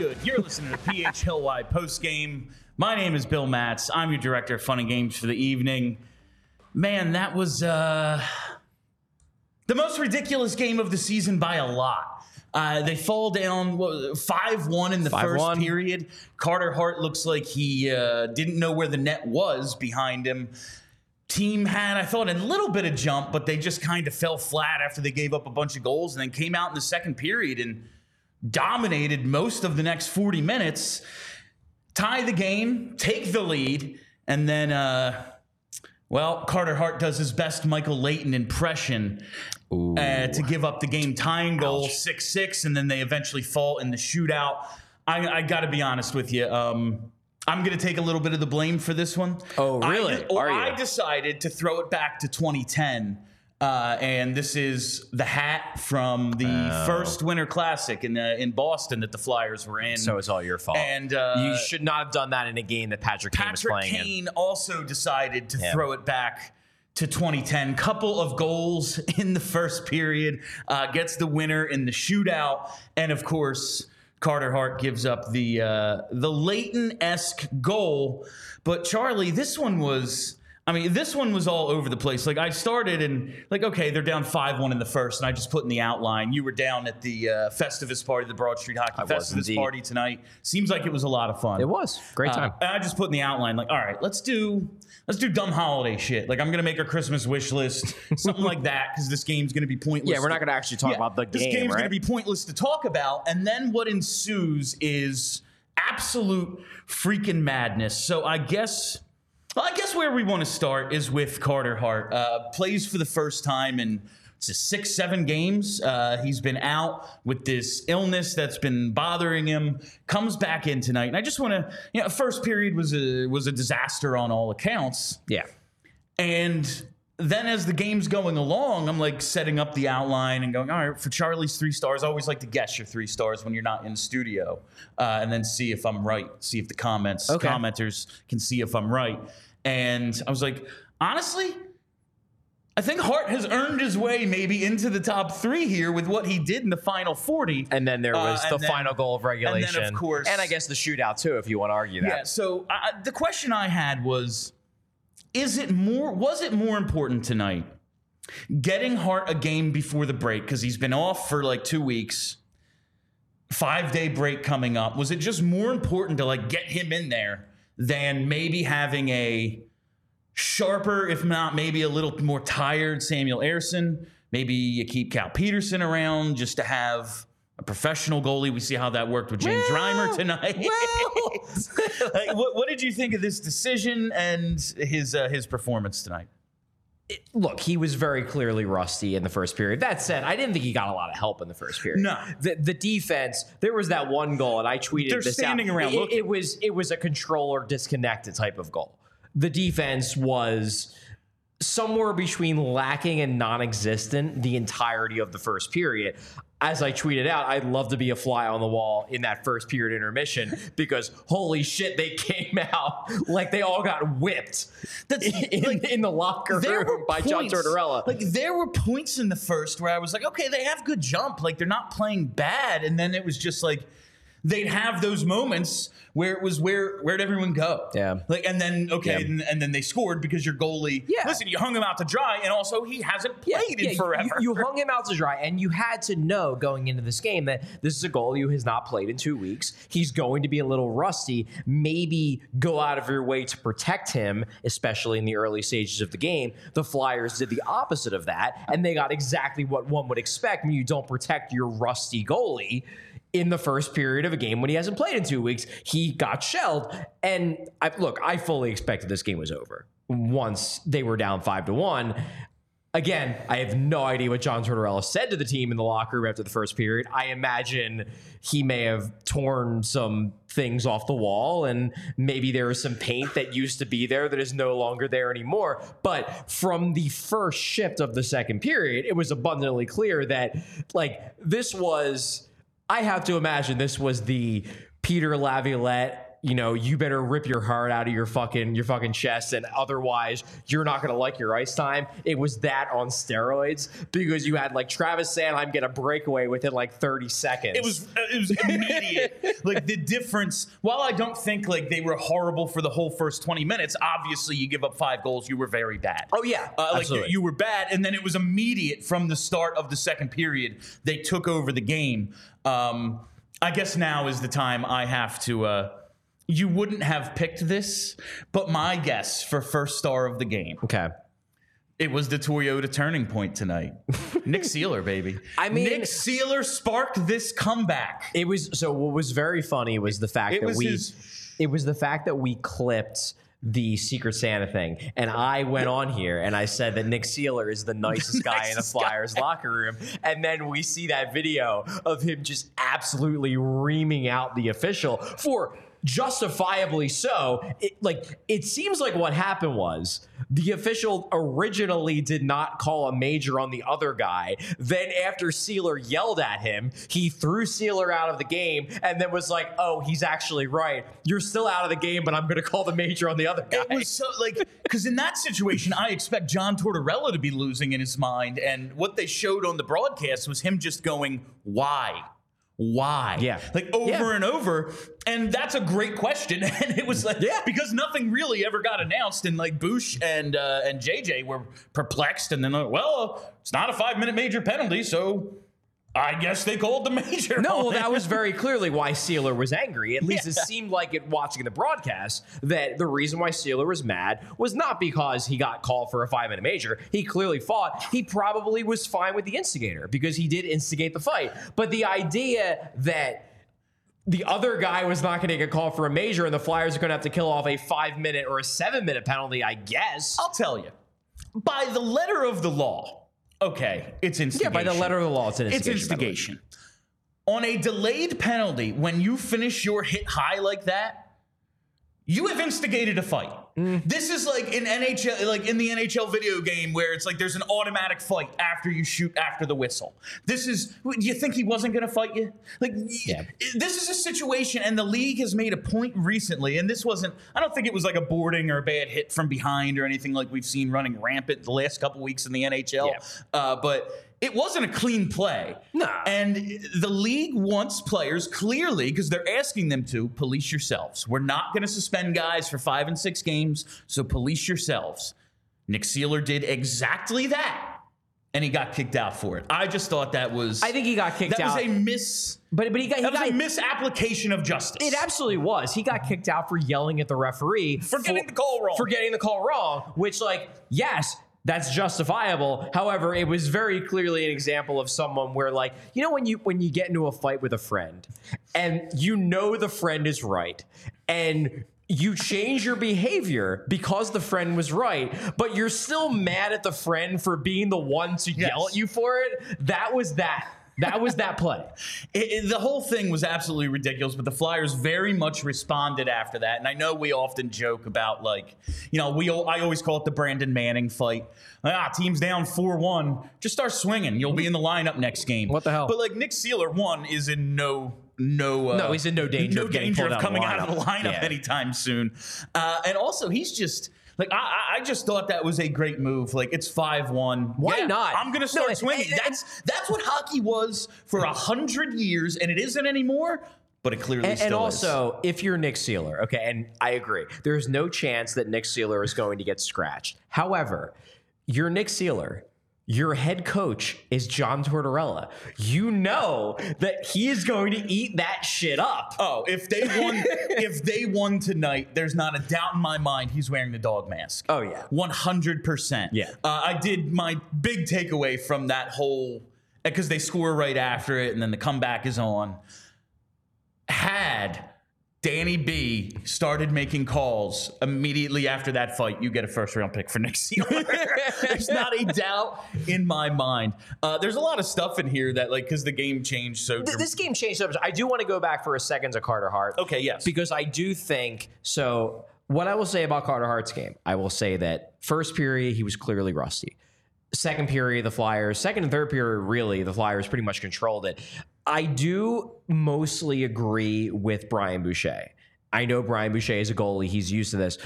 good. You're listening to PH Hillwide post game. My name is Bill Matz. I'm your director of fun and games for the evening. Man, that was uh, the most ridiculous game of the season by a lot. Uh, they fall down five one in the 5-1. first period. Carter Hart looks like he uh, didn't know where the net was behind him. Team had, I thought, a little bit of jump, but they just kind of fell flat after they gave up a bunch of goals and then came out in the second period and dominated most of the next 40 minutes, tie the game, take the lead, and then, uh, well, Carter Hart does his best Michael Leighton impression uh, to give up the game tying goal, 6 6, and then they eventually fall in the shootout. I, I got to be honest with you. Um, I'm going to take a little bit of the blame for this one. Oh, I really? de- or? I decided to throw it back to 2010. Uh, and this is the hat from the Oh. first Winter Classic in uh, in Boston that the Flyers were in. So it's all your fault. And, uh, you should not have done that in a game that Patrick Kane was Patrick playing in. Kane also decided to Yeah. throw it back to 2010. Couple of goals in the first period, uh, gets the winner in the shootout, and of course. Carter Hart gives up the uh, the Leighton esque goal, but Charlie, this one was. I mean, this one was all over the place. Like I started and like, okay, they're down five one in the first, and I just put in the outline. You were down at the uh, Festivus party, the Broad Street Hockey was Festivus indeed. party tonight. Seems like it was a lot of fun. It was. Great time. Uh, and I just put in the outline, like, all right, let's do let's do dumb holiday shit. Like, I'm gonna make a Christmas wish list, something like that, because this game's gonna be pointless. yeah, we're not going to actually talk Yeah, about the this game, This game's right? gonna be pointless to talk about. And then what ensues is absolute freaking madness. So I guess. Well, I guess where we want to start is with Carter Hart. Uh, plays for the first time in six, seven games. Uh, he's been out with this illness that's been bothering him. Comes back in tonight, and I just want to, you know, first period was a was a disaster on all accounts. yeah. And then as the game's going along, I'm like setting up the outline and going, all right, for Charlie's three stars, I always like to guess your three stars when you're not in studio, uh, and then see if I'm right, see if the comments Okay. commenters can see if I'm right. And I was like, honestly, I think Hart has earned his way maybe into the top three here with what he did in the final 40. And then there Uh, was the then- final goal of regulation. and of course- And I guess the shootout, too, if you want to argue that. Yeah. So I the question I had was, is it more? Was it more important tonight getting Hart a game before the break because he's been off for like two weeks, five day break coming up? Was it just more important to like get him in there than maybe having a sharper, if not maybe a little more tired Samuel Ersson? Maybe you keep Cal Petersen around just to have. A professional goalie. We see how that worked with James Reimer tonight. Like, what, what did you think of this decision and his uh, his performance tonight? Look, he was very clearly rusty in the first period. That said, I didn't think he got a lot of help in the first period. No. the, the defense. There was that one goal, and I tweeted They're this standing out. around It- It, was it was a controller disconnected type of goal. The defense was somewhere between lacking and non-existent the entirety of the first period. As I tweeted out, I'd love to be a fly on the wall in that first period intermission because holy shit, they came out like they all got whipped That's- in, like, in the locker room by John points- Tortorella. Like there were points in the first where I was like, okay, they have good jump. Like they're not playing bad, and then it was just like they'd have those moments where it was where where'd everyone go? Yeah. Like and then okay, Yeah. and, and then they scored because your goalie. Yeah. Listen, you hung him out to dry, and also he hasn't played in you- forever. You, you hung him out to dry, and you had to know going into this game that this is a goalie who has not played in two weeks. He's going to be a little rusty. Maybe go out of your way to protect him, especially in the early stages of the game. The Flyers did the opposite of that, and they got exactly what one would expect when you don't protect your rusty goalie. In the first period of a game when he hasn't played in two weeks, he got shelled. And I, look, I fully expected this game was over once they were down five to one. Again, I have no idea what John Tortorella said to the team in the locker room after the first period. I imagine he may have torn some things off the wall, and maybe there is some paint that used to be there that is no longer there anymore. But from the first shift of the second period, it was abundantly clear that, like, this was, I have to imagine this was the Peter Laviolette you know you better rip your heart out of your fucking your fucking chest, and otherwise you're not gonna like your ice time. It was that on steroids because you had like Travis Sanheim get a breakaway within like 30 seconds. It was it was immediate. like the difference. While I don't think like they were horrible for the whole first twenty minutes, obviously you give up five goals, you were very bad. Oh, yeah. uh, like Absolutely. you were bad, and then it was immediate from the start of the second period. They took over the game. Um, I guess now is the time I have to. Uh, you wouldn't have picked this, but my guess for first star of the game, okay. it was the Toyota turning point tonight. Nick Seeler, baby. I mean- Nick Seeler sparked this comeback. It was so. What was very funny was the fact It that was we. his- It was the fact that we clipped the Secret Santa thing, and I went on here and I said that Nick Seeler is the nicest guy in the nicest guy. Flyers locker room, and then we see that video of him just absolutely reaming out the official for justifiably so. It, like it seems like what happened was the official originally did not call a major on the other guy. Then after Seeler yelled at him, he threw Seeler out of the game and then was like, "Oh, he's actually right. You're still out of the game, but I'm going to call the major on the other guy." It was so like because in that situation, I expect John Tortorella to be losing in his mind, and what they showed on the broadcast was him just going, "Why?" Why? Yeah. Like over Yeah. and over. And that's a great question. And it was like, Yeah. because nothing really ever got announced. And like Bush and uh, and JJ were perplexed. And then, uh, well, it's not a five minute major penalty. So I guess they called the major. No, well, that was very clearly why Seeler was angry. At least it seemed like it watching the broadcast that the reason why Seeler was mad was not because he got called for a five minute major. He clearly fought. He probably was fine with the instigator because he did instigate the fight. But the idea that the other guy was not going to get called for a major and the Flyers are going to have to kill off a five minute or a seven minute penalty, I guess. I'll tell you. By the letter of the law, okay, it's instigation. yeah, by the letter of the law, it's It's instigation. way. instigation. On a delayed penalty, when you finish your hit high like that, you have instigated a fight. Mm. This is like in NHL, like in the NHL video game where it's like there's an automatic fight after you shoot after the whistle. This is. Do you think he wasn't going to fight you? Like, Yeah. this is a situation, and the league has made a point recently, and this wasn't. I don't think it was like a boarding or a bad hit from behind or anything like we've seen running rampant the last couple weeks in the NHL. Yeah. Uh, but it wasn't a clean play. Nah. And the league wants players clearly, because they're asking them to, police yourselves. We're not going to suspend guys for five and six games, so police yourselves. Nick Seeler did exactly that, and he got kicked out for it. I just thought that was. I think he got kicked that out. was a miss. but but he got he That was got a misapplication of justice. It absolutely was. He got kicked out for yelling at the referee For getting the call wrong. For getting the call wrong, which, like, yes, that's justifiable. However, it was very clearly an example of someone where, like, you know, when you when you get into a fight with a friend, and you know the friend is right, and you change your behavior because the friend was right, but you're still mad at the friend for being the one to yell at you for it. That was that. That was that play. It- it- the whole thing was absolutely ridiculous, but the Flyers very much responded after that. And I know we often joke about like, you know, we I always call it the Brandon Manning fight. Ah, team's down four one, just start swinging. You'll be in the lineup next game. What the hell? But like Nick Seeler, one is in no. No, uh, No, he's in no danger no of danger of out of coming out of the lineup. lineup Yeah. anytime soon. Uh, and also, he's just like I, I- just thought that was a great move. Like it's five one. Why not? I'm gonna start and- swinging. and- that's that's what hockey was for a hundred years, and it isn't anymore. But it clearly And, still and is. also, if you're Nick Seeler, okay, and I agree, there's no chance that Nick Seeler is going to get scratched. However, you're Nick Seeler. Your head coach is John Tortorella. You know that he is going to eat that shit up. Oh, if they won, if they won tonight, there's not a doubt in my mind he's wearing the dog mask. Oh, yeah. one hundred percent. Yeah. uh, I did my big takeaway from that whole because they score right after it, and then the comeback is on. Had Danny B started making calls immediately after that fight, you get a first round pick for Nick Seeler. there's not a doubt in my mind. Uh, there's a lot of stuff in here that like because the game changed so. Th- This game changed so much. I do want to go back for a second to Carter Hart. Okay, yes. Because I do think so. What I will say about Carter Hart's game, I will say that first period he was clearly rusty. Second period, the Flyers. Second and third period, really, the Flyers pretty much controlled it. I do mostly agree with Brian Boucher. I know Brian Boucher is a goalie; he's used to this.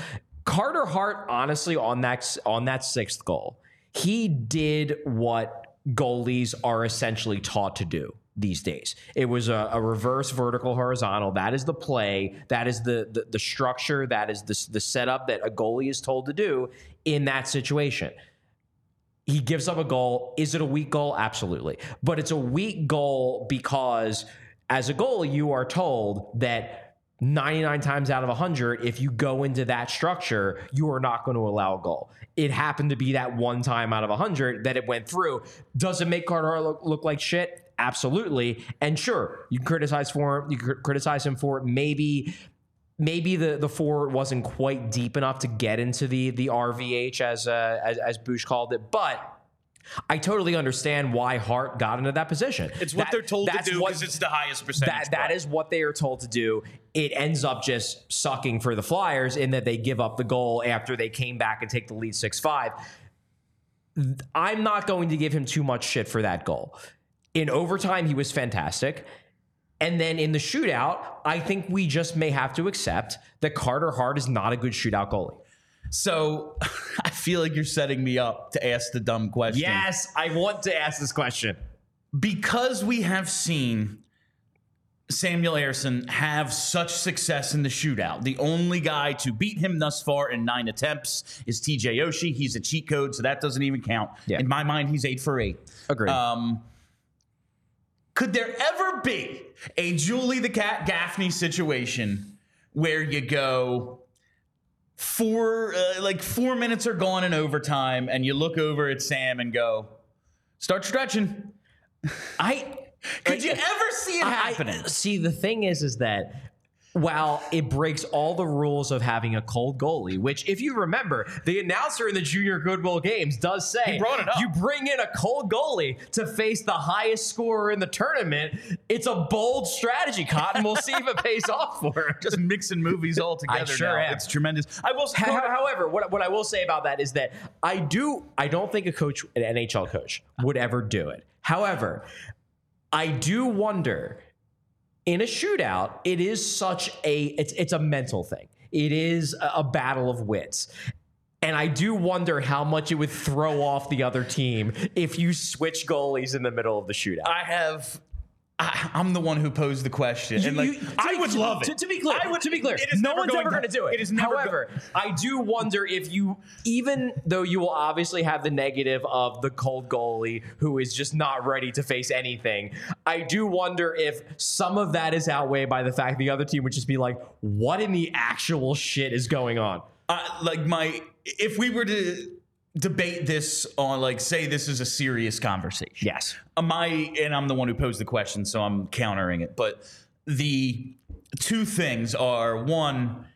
Carter Hart, honestly, on that on that sixth goal, he did what goalies are essentially taught to do these days. It was a, a, reverse vertical horizontal. That is the play. That is the the, the structure. That is the, the setup that a goalie is told to do in that situation. He gives up a goal. Is it a weak goal? Absolutely. But it's a weak goal because as a goal, you are told that 99 times out of 100, if you go into that structure, you are not going to allow a goal. It happened to be that one time out of 100 that it went through. Does it make Carter look, look like shit? Absolutely. And sure, you can criticize for him. You can criticize him for it. Maybe maybe the the four wasn't quite deep enough to get into the the RVH as uh, as, as Bush called it, but I totally understand why Hart got into that position. It's what that, they're told to do because it's the highest percentage. That, that is what they are told to do. It ends up just sucking for the Flyers in that they give up the goal after they came back and take the lead 6 5. I'm not going to give him too much shit for that goal. In overtime, he was fantastic. And then in the shootout, I think we just may have to accept that Carter Hart is not a good shootout goalie. So I feel like you're setting me up to ask the dumb question. Yes, I want to ask this question. Because we have seen Samuel Ersson have such success in the shootout. The only guy to beat him thus far in nine attempts is TJ Oshie. He's a cheat code, so that doesn't even count. Yeah. In my mind, he's eight for eight. Agreed. Um, could there ever be a Julie the Cat Gaffney situation where you go, four uh, like four minutes are gone in overtime, and you look over at Sam and go, "Start stretching." I could you ever see it happening? I, see, the thing is, is that while it breaks all the rules of having a cold goalie, which, if you remember, the announcer in the Junior Goodwill games does say you bring in a cold goalie to face the highest scorer in the tournament. It's a bold strategy, Cotton. We'll see if it pays off for him. Just mixing movies all together. I sure now. am. It's tremendous. I will. However, what, what I will say about that is that I do. I don't think a coach, an NHL coach, would ever do it. However, I do wonder in a shootout, it is such a it's it's a mental thing. It is a battle of wits. And I do wonder how much it would throw off the other team if you switch goalies in the middle of the shootout. I have I, am the one who posed the question, you, and like you, I would love it. To, to, be clear, I would, to be clear, no one's ever going to do it. It is never. However, go- I do wonder if you, even though you will obviously have the negative of the cold goalie who is just not ready to face anything, I do wonder if some of that is outweighed by the fact the other team would just be like, "What in the actual shit is going on?" Uh, like my, if we were to debate this on like say this is a serious conversation. Yes. Am I and I'm the one who posed the question, so I'm countering it. But the two things are one,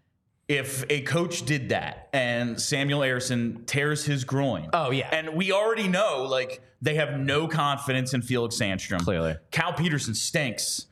if a coach did that and Samuel Ersson tears his groin. Oh yeah. And we already know like they have no confidence in Felix Sandstrom. Clearly. Cal Petersen stinks.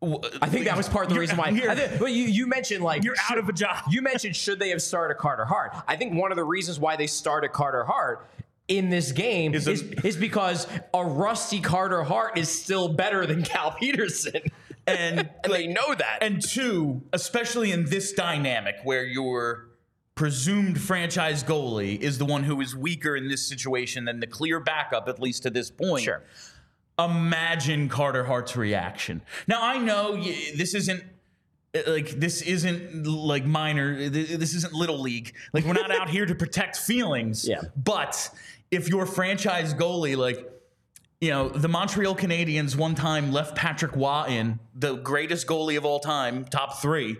I think that was part of the reason why. Here, think, but you, you mentioned like you're should, out of a job. You mentioned should they have started Carter Hart? I think one of the reasons why they started Carter Hart in this game is, is, is because a rusty Carter Hart is still better than Cal Petersen. And, and like, they know that. And two, especially in this dynamic where your presumed franchise goalie is the one who is weaker in this situation than the clear backup, at least to this point. Sure imagine Carter Hart's reaction. Now I know this isn't like this isn't like minor this isn't little league. Like we're not out here to protect feelings. Yeah. But if your franchise goalie like you know the montreal canadiens one time left Patrick Roy in the greatest goalie of all time top three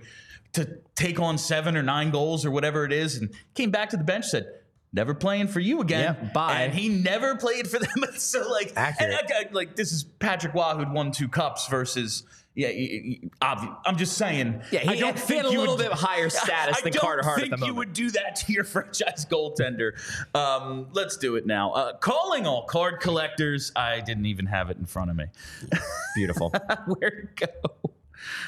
to take on seven or nine goals or whatever it is and came back to the bench said never playing for you again. Yeah, bye. And he never played for them. so like, Accurate. And, like this is Patrick Roy who'd won two cups versus. Yeah, obvious. I'm just saying. Yeah, he, I don't had, think he had a little would, bit higher status than Carter Hart. I don't think you would do that to your franchise goaltender. Um, let's do it now. Uh, calling all card collectors. I didn't even have it in front of me. Beautiful. Where to go?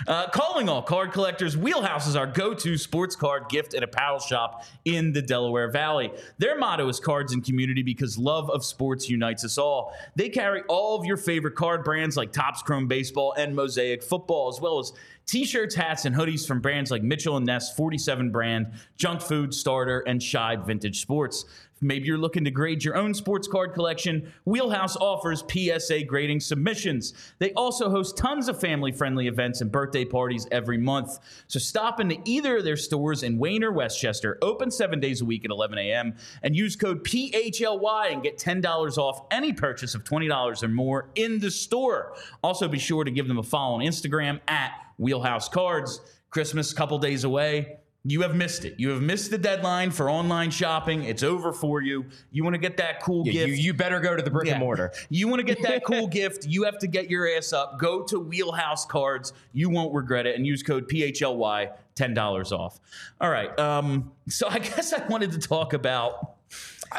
Uh, calling all card collectors, Wheelhouse is our go to sports card gift and apparel shop in the Delaware Valley. Their motto is cards and community because love of sports unites us all. They carry all of your favorite card brands like Topps Chrome Baseball and Mosaic Football, as well as T-shirts, hats, and hoodies from brands like Mitchell and Ness, 47 brand, Junk Food, Starter, and Shibe Vintage Sports. Maybe you're looking to grade your own sports card collection. Wheelhouse offers PSA grading submissions. They also host tons of family friendly events and birthday parties every month. So stop into either of their stores in Wayne or Westchester, open seven days a week at 11 a.m., and use code PHLY and get $10 off any purchase of $20 or more in the store. Also, be sure to give them a follow on Instagram at Wheelhouse Cards. Christmas, couple days away. You have missed it. You have missed the deadline for online shopping. It's over for you. You want to get that cool You, gift. you better go to the brick Yeah. and mortar. You want to get that cool gift. You have to get your ass up. Go to Wheelhouse Cards. You won't regret it. And use code PHLY, $10 off. All right. Um, so I guess I wanted to talk about.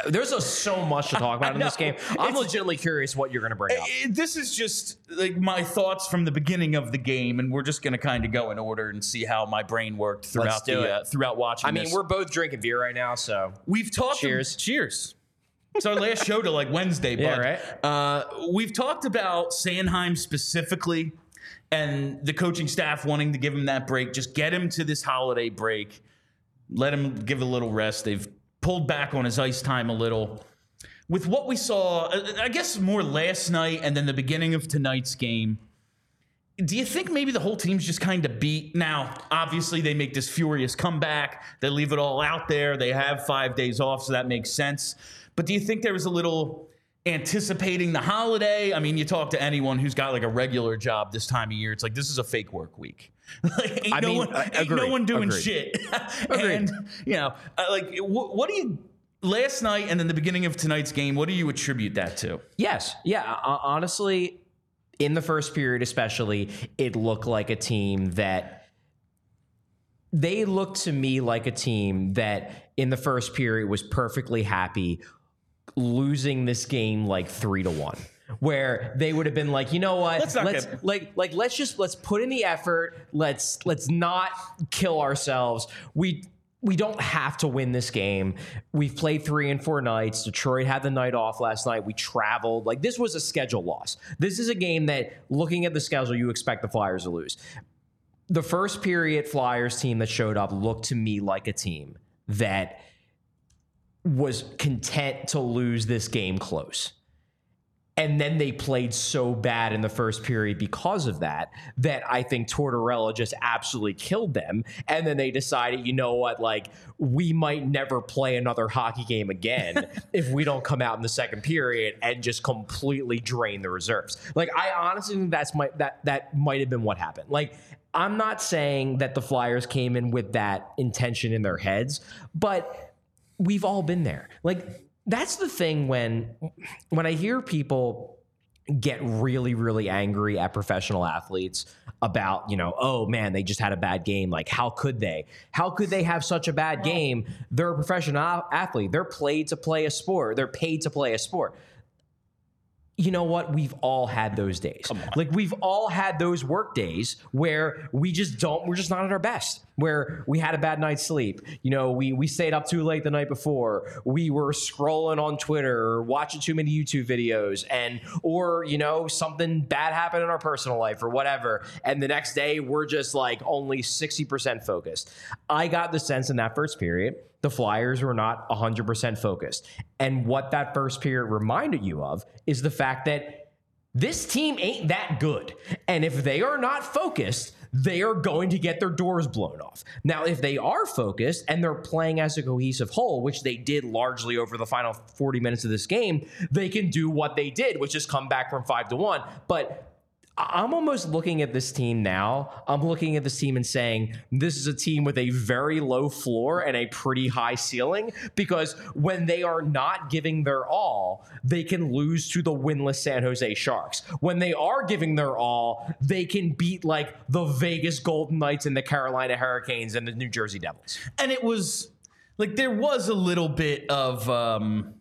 There's a, so much to talk about in this game. I'm It's- legitimately curious what you're going to bring up. Eh, This is just like my thoughts from the beginning of the game, and we're just going to kind of go in order and see how my brain worked throughout the it. uh, throughout watching. I mean, this. we're both drinking beer right now, so We've talked. Cheers. cheers. It's our last show to like Wednesday, Yeah, right. Uh, we've talked about Sanheim specifically, and the coaching staff wanting to give him that break. Just get him to this holiday break. Let him give a little rest. They've pulled back on his ice time a little. With what we saw, uh, I guess more last night and then the beginning of tonight's game. Do you think maybe the whole team's just kind of beat? Now, obviously, they make this furious comeback. They leave it all out there. They have five days off, so that makes sense. But do you think there was a little anticipating the holiday? I mean, you talk to anyone who's got like a regular job this time of year, it's like this is a fake work week. like, ain't I no mean, one, uh, ain't no one doing agreed. shit. And you know, uh, like, what, what do you? Last night and then the beginning of tonight's game, what do you attribute that to? Yes. Yeah. uh, honestly, in the first period, especially, it looked like a team that they looked to me like a team that in the first period was perfectly happy losing this game like three to one. Where they would have been like, you know what? Let's not let's get- like like let's just let's put in the effort. Let's let's not kill ourselves. We we don't have to win this game. We've played three and four nights. Detroit had the night off last night. We traveled. Like this was a schedule loss. This is a game that, looking at the schedule, you expect the Flyers to lose. The first period Flyers team that showed up looked to me like a team that was content to lose this game close. And then they played so bad in the first period because of that, that I think Tortorella just absolutely killed them. And then they decided, you know what, like, we might never play another hockey game again if we don't come out in the second period and just completely drain the reserves. Like, I honestly think that's my that that might have been what happened. Like, I'm not saying that the Flyers came in with that intention in their heads, but we've all been there. Like that's the thing when when I hear people get really really angry at professional athletes about, you know, oh man, they just had a bad game. Like how could they? How could they have such a bad game? They're a professional athlete. They're played to play a sport. They're paid to play a sport you know what? We've all had those days. Like we've all had those work days where we just don't. We're just not at our best. Where we had a bad night's sleep. You know, we we stayed up too late the night before. We were scrolling on Twitter or watching too many YouTube videos, and or you know something bad happened in our personal life or whatever. And the next day we're just like only sixty percent focused. I got the sense in that first period the Flyers were not 100% focused. And what that first period reminded you of is the fact that this team ain't that good. And if they are not focused, they are going to get their doors blown off. Now, if they are focused and they're playing as a cohesive whole, which they did largely over the final 40 minutes of this game, they can do what they did, which is come back from five to one. But I'm almost looking at this team now. I'm looking at this team and saying this is a team with a very low floor and a pretty high ceiling because when they are not giving their all, they can lose to the winless San Jose Sharks. When they are giving their all, they can beat like the Vegas Golden Knights and the Carolina Hurricanes and the New Jersey Devils. and it was like there was a little bit of um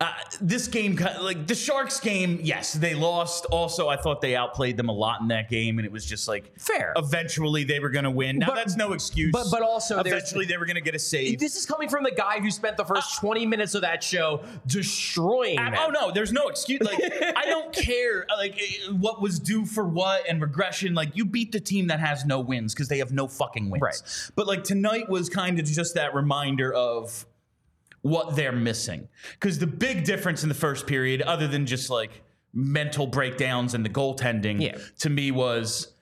uh, this game, like the Sharks game, yes, they lost. Also, I thought they outplayed them a lot in that game, and it was just like Fair. Eventually, they were going to win. Now But- that's no excuse. but- but also eventually they were going to get a save. This is coming from the guy who spent the first 20 minutes of that show destroying them. Oh no, there's no excuse. Like I don't care. Like eh, what was due for what and regression. Like you beat the team that has no wins because they have no fucking wins. Right. But like tonight was kind of just that reminder of what they're missing. Because the big difference in the first period, other than just like mental breakdowns and the goaltending, Yeah. to me was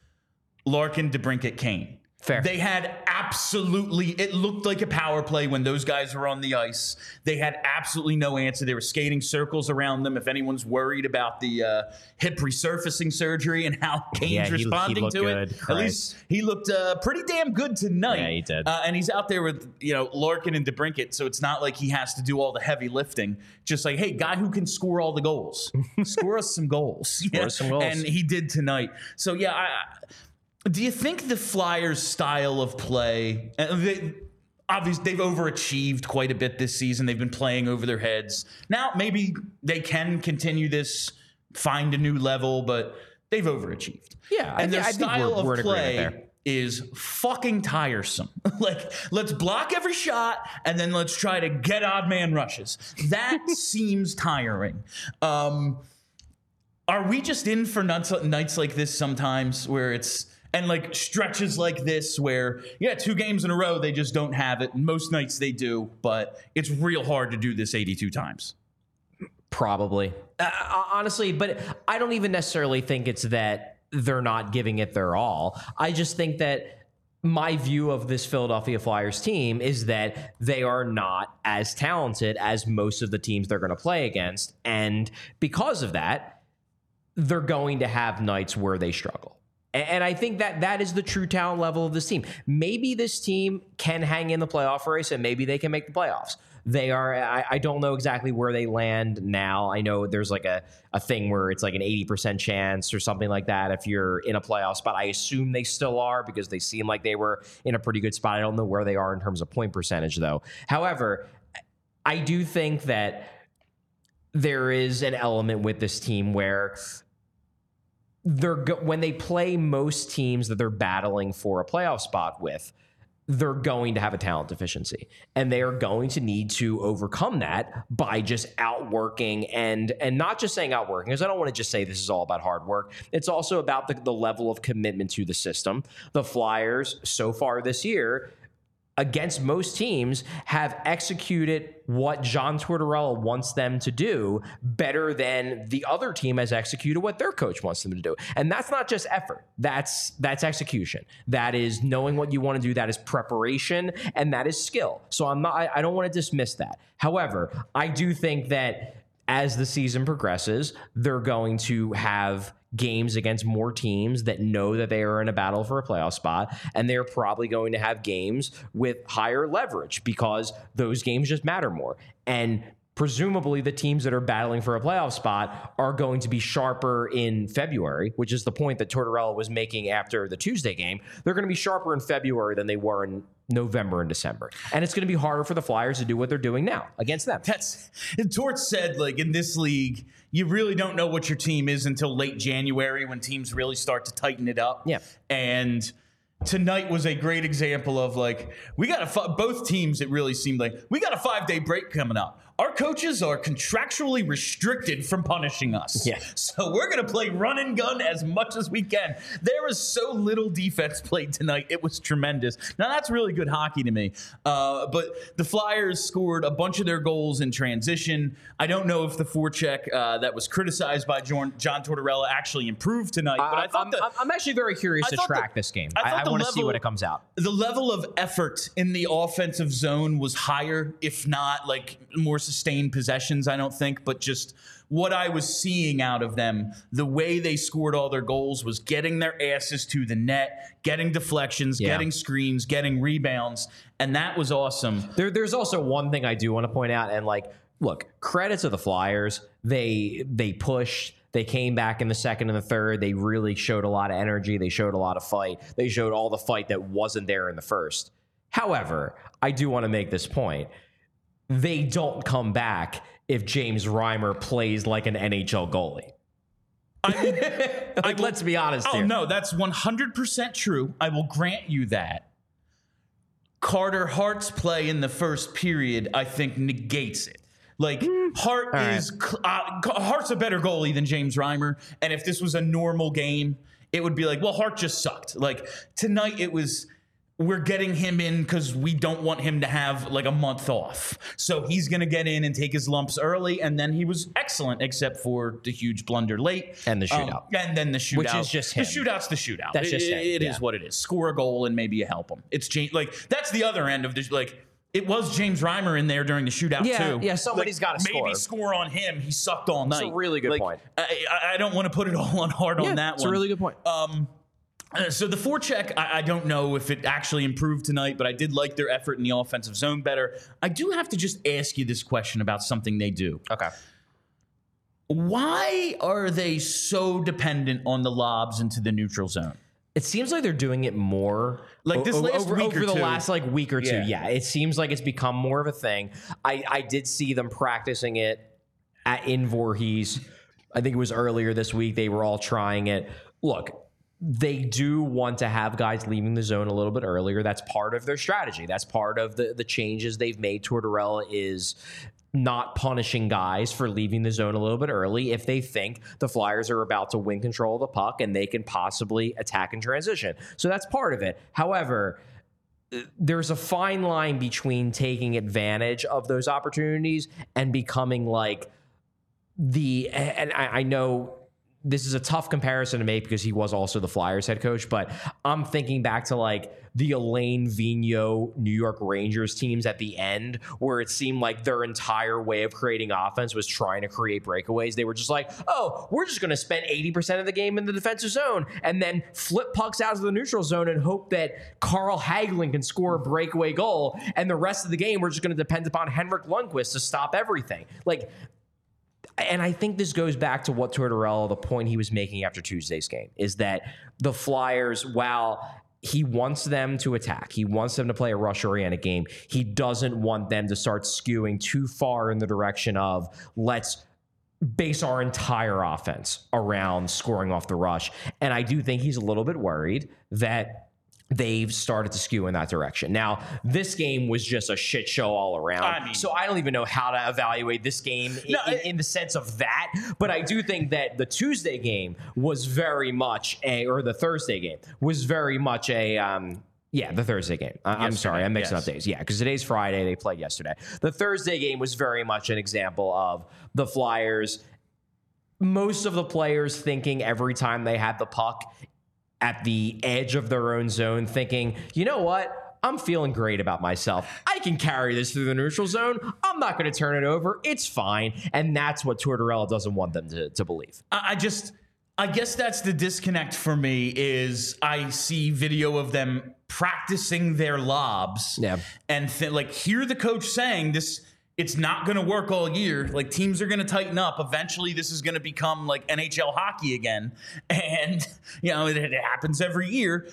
Larkin, DeBrincat, Kane. Fair. They had absolutely, it looked like a power play when those guys were on the ice. They had absolutely no answer. They were skating circles around them. If anyone's worried about the uh, hip resurfacing surgery and how Kane's Yeah, he- he responding looked to good. it, at least he looked uh, pretty damn good tonight. Yeah, he did. Uh, and he's out there with, you know, Larkin and DeBrincat. So it's not like he has to do all the heavy lifting. Just like, hey, guy who can score all the goals, score us some goals. Score us some goals. And he did tonight. So yeah, I, do you think the Flyers' style of play? And they, obviously, they've overachieved quite a bit this season. They've been playing over their heads. Now, maybe they can continue this, find a new level, but they've overachieved. Yeah, I and thi- their I style we're- we're of play is fucking tiresome. like, let's block every shot and then let's try to get odd man rushes. That seems tiring. Um, are we just in for nuts, nights like this sometimes where it's and like stretches like this where yeah two games in a row they just don't have it And most nights they do but it's real hard to do this 82 times Probably. Uh, honestly, but I don't even necessarily think it's that they're not giving it their all. I just think that my view of this Philadelphia Flyers team is that they are not as talented as most of the teams they're going to play against. And because of that, they're going to have nights where they struggle. And I think that that is the true talent level of this team. Maybe this team can hang in the playoff race and maybe they can make the playoffs. They are, I, I don't know exactly where they land now. I know there's like a, a thing where it's like an 80% chance or something like that if you're in a playoff spot. I assume they still are because they seem like they were in a pretty good spot. I don't know where they are in terms of point percentage though. However, I do think that there is an element with this team where they're go- when they play most teams that they're battling for a playoff spot with they're going to have a talent deficiency. And they are going to need to overcome that by just outworking and and not just saying outworking because i don't want to just say this is all about hard work. It's also about the, the level of commitment to the system. The flyers so far this year against most teams have executed what John Tortorella wants them to do better than the other team has executed what their coach wants them to do. And that's not just effort. That's that's execution. That is knowing what you want to do. That is preparation and that is skill. So I'm not I, I don't want to dismiss that. However, I do think that as the season progresses, they're going to have games against more teams that know that they are in a battle for a playoff spot. And they're probably going to have games with higher leverage because those games just matter more. And presumably the teams that are battling for a playoff spot are going to be sharper in February, which is the point that Tortorella was making after the Tuesday game. They're going to be sharper in February than they were in November and December. And it's going to be harder for the Flyers to do what they're doing now against them. that's Tort said like in this league you really don't know what your team is until late January when teams really start to tighten it up Yeah. and tonight was a great example of like we got a both teams it really seemed like we got a 5 day break coming up our coaches are contractually restricted from punishing us Yeah. so we're going to play run and gun as much as we can there was so little defense played tonight it was tremendous now that's really good hockey to me uh, but the flyers scored a bunch of their goals in transition i don't know if the forecheck uh, that was criticized by john, john tortorella actually improved tonight but i thought I'm, the, I'm- actually very curious I to thought the- track this game. I I, I, want to see what it comes out. the level of effort in the offensive zone was higher, if not like more sustained possessions, I don't think, but just what I was seeing out of them, the way they scored all their goals was getting their asses to the net, getting deflections, Yeah. getting screens, getting rebounds, and that was awesome. There, there's also one thing I do want to point out, and like, look, credit to the Flyers. They they pushed. They came back in the second and the third. They really showed a lot of energy. They showed a lot of fight. They showed all the fight that wasn't there in the first. However, I do want to make this point. They don't come back if James Reimer plays like an NHL goalie. like, let's be honest Oh here. no, that's 100% true. I will grant you that. Carter Hart's play in the first period, I think, negates it. Like Hart right. is uh, Hart's a better goalie than James Reimer, and if this was a normal game, it would be like, well, Hart just sucked. Like tonight, it was we're getting him in because we don't want him to have like a month off, so he's gonna get in and take his lumps early, and then he was excellent except for the huge blunder late And the Um, shootout. and then the shootout, Which is just the him. shootout's the shootout. That's just It- him, it is yeah. what it is. Score a goal and maybe you help him. It's James. Like that's the other end of this. like. It was James Reimer in there during the shootout Yeah, too. yeah, somebody's Like, gotta maybe score. score on him. He sucked all night. a really good Like, point. I, I- I don't want to put it all on hard on that one. it's one. a really good point. Um, uh, so the forecheck, I, I don't know if it actually improved tonight, but I did like their effort in the offensive zone better. I do have to just ask you this question about something they do. okay. Why are they so dependent on the lobs into the neutral zone? It seems like they're doing it more. Like this o- last over, week or over the two. last like week or two. Yeah. Yeah. it seems like it's become more of a thing. I I did see them practicing it at in Voorhees. I think it was earlier this week. They were all trying it. Look, they do want to have guys leaving the zone a little bit earlier. That's part of their strategy. That's part of the the changes they've made. Tortorella is not punishing guys for leaving the zone a little bit early if they think the Flyers are about to win control of the puck and they can possibly attack in transition. So that's part of it. However, there's a fine line between taking advantage of those opportunities and becoming like the and I, I know this is a tough comparison to make because he was also the Flyers head coach, but I'm thinking back to like the Alain Vigneault New York Rangers teams at the end, where it seemed like their entire way of creating offense was trying to create breakaways. They were just like, oh, we're just going to spend 80% of the game in the defensive zone and then flip pucks out of the neutral zone and hope that Carl Hagelin can score a breakaway goal. And the rest of the game, we're just going to depend upon Henrik Lundqvist to stop everything. Like, and I think this goes back to what Tortorella, the point he was making after Tuesday's game, is that the Flyers, while he wants them to attack, he wants them to play a rush oriented game, he doesn't want them to start skewing too far in the direction of let's base our entire offense around scoring off the rush. And I do think he's a little bit worried that they've started to skew in that direction. Now, this game was just a shit show all around. I mean- so I don't even know how to evaluate this game in, No, in, in the sense of that. But I do think that the Tuesday game was very much a, or the Thursday game was very much a, um, yeah, the Thursday game. I, I'm sorry, I'm mixing yes. up days. Yeah, because today's Friday. They played yesterday. The Thursday game was very much an example of the Flyers. Most of the players thinking every time they had the puck at the edge of their own zone, thinking, you know what? I'm feeling great about myself. I can carry this through the neutral zone. I'm not going to turn it over. It's fine. And that's what Tortorella doesn't want them to, to believe. I just, I guess that's the disconnect for me. Is I see video of them practicing their lobs, Yeah. and th- like hear the coach saying this. It's not going to work all year. Like teams are going to tighten up. Eventually, this is going to become like NHL hockey again, and you know it, it happens every year.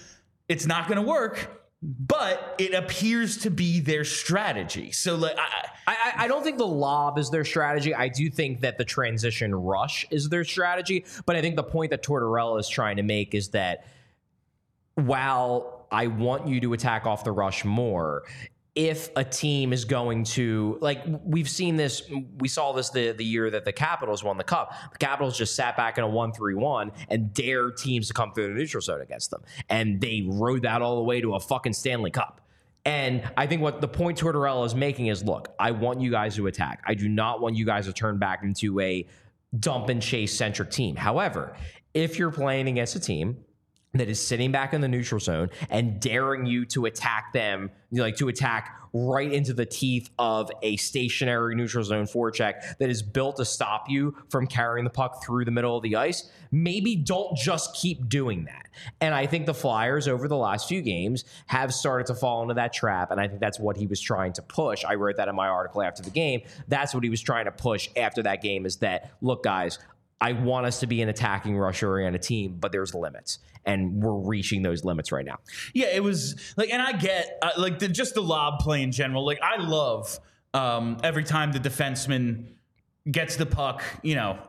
It's not going to work, but it appears to be their strategy. So like, I, I- I, don't think the lob is their strategy. I do think that the transition rush is their strategy. But I think the point that Tortorella is trying to make is that while I want you to attack off the rush more, if a team is going to like we've seen this we saw this the, the year that the capitals won the cup the capitals just sat back in a 1-3-1 and dared teams to come through the neutral zone against them and they rode that all the way to a fucking stanley cup and I think what the point Tortorella is making is look, I want you guys to attack. I do not want you guys to turn back into a dump and chase centric team. However, if you're playing against a team that is sitting back in the neutral zone and daring you to attack them, like to attack right into the teeth of a stationary neutral zone forecheck that is built to stop you from carrying the puck through the middle of the ice, maybe don't just keep doing that. And I think the Flyers over the last few games have started to fall into that trap. And I think that's what he was trying to push. I wrote that in my article after the game. That's what he was trying to push after that game is that, look, guys, I want us to be an attacking rush oriented team, but there's limits. And we're reaching those limits right now. Yeah, it was like, and I get uh, like the, just the lob play in general. Like, I love um, every time the defenseman gets the puck, you know,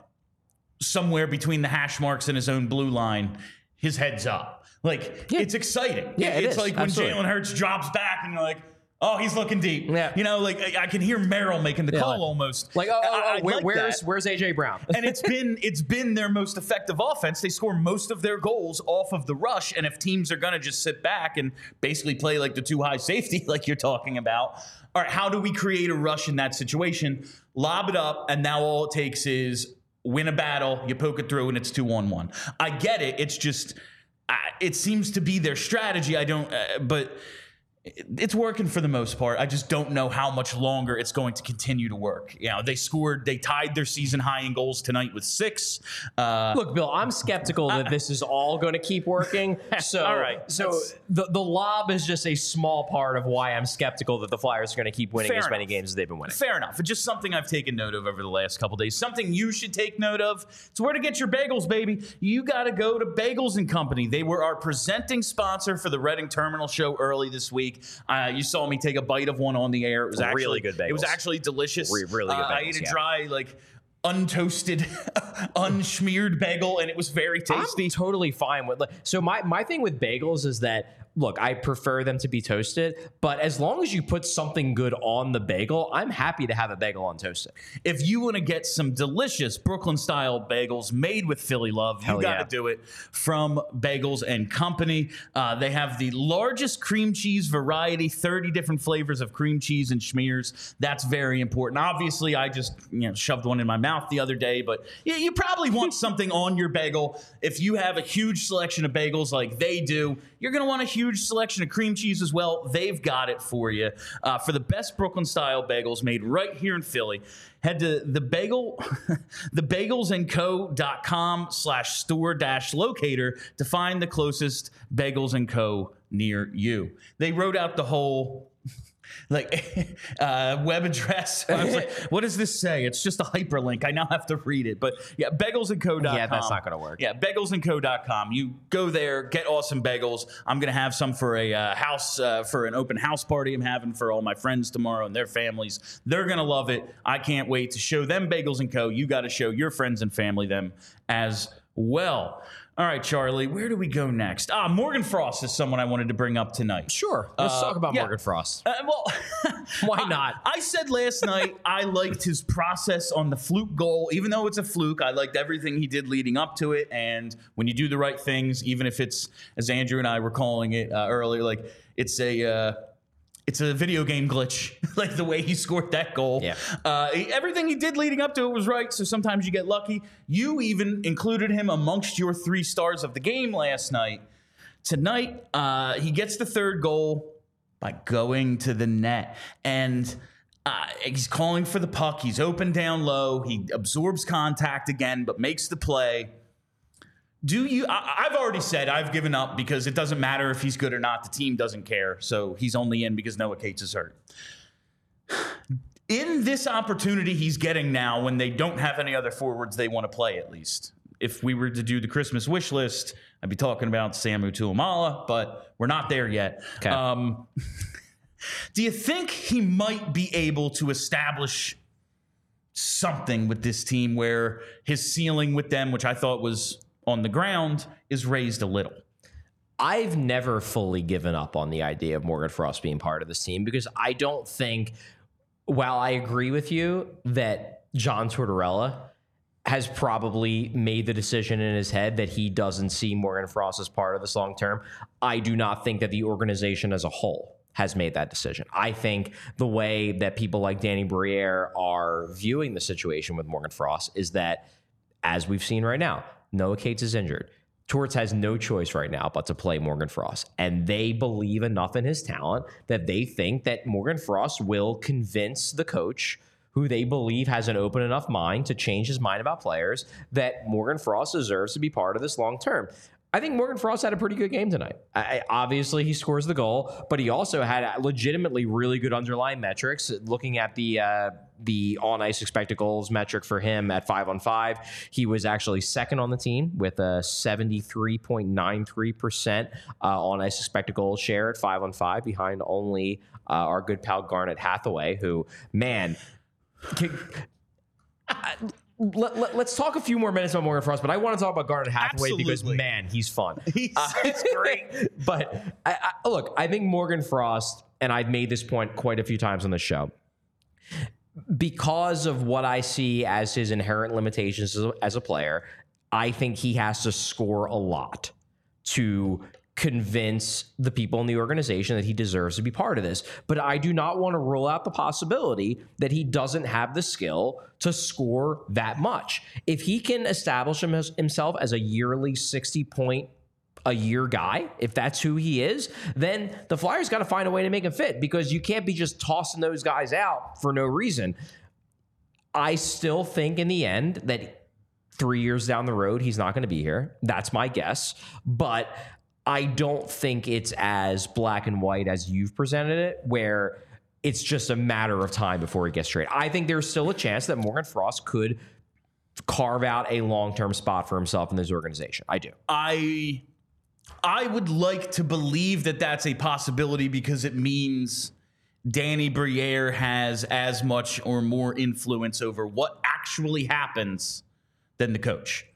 somewhere between the hash marks and his own blue line, his head's up. Like it's exciting. Yeah, it it's is. like when. Jalen Hurts drops back and you're like, oh, he's looking deep. Yeah. You know, like I, I can hear Merrill making the call like- almost. Like, oh, oh, oh, where- like where's that. where's AJ Brown? and it's been it's been their most effective offense. They score most of their goals off of the rush, and if teams are going to just sit back and basically play like the two high safety, like you're talking about, all right, how do we create a rush in that situation? Lob it up, and now all it takes is win a battle, you poke it through, and it's two on one. I get it. It's just I, it seems to be their strategy. I don't, uh, but it's working for the most part. I just don't know how much longer it's going to continue to work. You know, they scored, they tied their season high in goals tonight with six. Uh, Look, Bill, I'm skeptical that this is all going to keep working. So, All right, so that's- the the lob is just a small part of why I'm skeptical that the Flyers are going to keep winning as many games as they've been winning. Fair enough. It's just something I've taken note of over the last couple days. Something you should take note of. It's where to get your bagels, baby. You got to go to Bagels and Company. They were our presenting sponsor for the Reading Terminal show early this week. Uh, you saw me take a bite of one on the air. It was actually Really good It was actually delicious. Re- really good Uh, I bagels, ate a yeah. dry like untoasted, unsmeared bagel, and it was very tasty. I'm totally fine with like so my my thing with bagels is that look, I prefer them to be toasted, but as long as you put something good on the bagel, I'm happy to have a bagel on untoasted. If you want to get some delicious Brooklyn style bagels made with Philly love, Hell you got to yeah. do it from Bagels and Company. Uh, they have the largest cream cheese variety, 30 different flavors of cream cheese and schmears. That's very important. Obviously, I just you know shoved one in my mouth the other day, but you, you probably want something on your bagel. If you have a huge selection of bagels like they do, you're going to want a huge selection of cream cheese as well. They've got it for you. Uh, for the best Brooklyn style bagels made right here in Philly, head to the bagel, thebagelsandco.com slash store dash locator to find the closest Bagels and Co. near you. They wrote out the whole like uh, web address. I was like, what does this say? It's just a hyperlink. I now have to read it. But yeah, bagelsandco.com. Yeah, that's not gonna work. Yeah, bagelsandco.com. You go there, get awesome bagels. I'm going to have some for a uh, house, uh, for an open house party I'm having for all my friends tomorrow and their families. They're going to love it. I can't wait to show them Bagels and Co. You got to show your friends and family them as well. All right, Charlie, where do we go next? Ah, Morgan Frost is someone I wanted to bring up tonight. Sure, let's Uh, talk about yeah. Morgan Frost. Uh, well, Why I- not? I, said last night I liked his process on the fluke goal. Even though it's a fluke, I liked everything he did leading up to it. And when you do the right things, even if it's as Andrew and I were calling it uh, earlier, like it's a. Uh, it's a video game glitch, like the way he scored that goal. Yeah. Uh, everything he did leading up to it was right. So sometimes you get lucky. You even included him amongst your three stars of the game last night. Tonight, uh, he gets the third goal by going to the net. And uh, he's calling for the puck. He's open down low. He absorbs contact again, but makes the play. Do you? I, I've already said I've given up because it doesn't matter if he's good or not. The team doesn't care. So he's only in because Noah Cates is hurt. In this opportunity he's getting now, when they don't have any other forwards they want to play, at least. If we were to do the Christmas wish list, I'd be talking about Samu Tuomaala, but we're not there yet. Okay. Um, do you think he might be able to establish something with this team where his ceiling with them, which I thought was on the ground, is raised a little? I've never fully given up on the idea of Morgan Frost being part of this team because I don't think, while I agree with you that John Tortorella has probably made the decision in his head that he doesn't see Morgan Frost as part of this long term, I do not think that the organization as a whole has made that decision. I think the way that people like Danny Briere are viewing the situation with Morgan Frost is that, as we've seen right now, Noah Cates is injured. Torts has no choice right now but to play Morgan Frost. And they believe enough in his talent that they think that Morgan Frost will convince the coach, who they believe has an open enough mind to change his mind about players, that Morgan Frost deserves to be part of this long term. I think Morgan Frost had a pretty good game tonight. I, obviously, he scores the goal, but he also had legitimately really good underlying metrics. Looking at the uh, the on ice expected goals metric for him at five on five, he was actually second on the team with a seventy three point nine three percent uh, on ice expected goals share at five on five, behind only uh, our good pal Garnet Hathaway, who man. Can, let, us talk a few more minutes about Morgan Frost, but I want to talk about Garnet Hathaway because man, he's fun. He's, Uh, great. but I, I, look, I think Morgan Frost, and I've made this point quite a few times on the show, because of what I see as his inherent limitations as a, as a player, I think he has to score a lot to convince the people in the organization that he deserves to be part of this. But I do not want to rule out the possibility that he doesn't have the skill to score that much. If he can establish himself as a yearly 60 point a year guy, if that's who he is, then the Flyers got to find a way to make him fit because you can't be just tossing those guys out for no reason. I still think in the end that three years down the road, he's not going to be here. That's my guess. But I don't think it's as black and white as you've presented it, where it's just a matter of time before he gets traded. I think there's still a chance that Morgan Frost could carve out a long term spot for himself in this organization. I do. I I would like to believe that that's a possibility because it means Danny Briere has as much or more influence over what actually happens than the coach.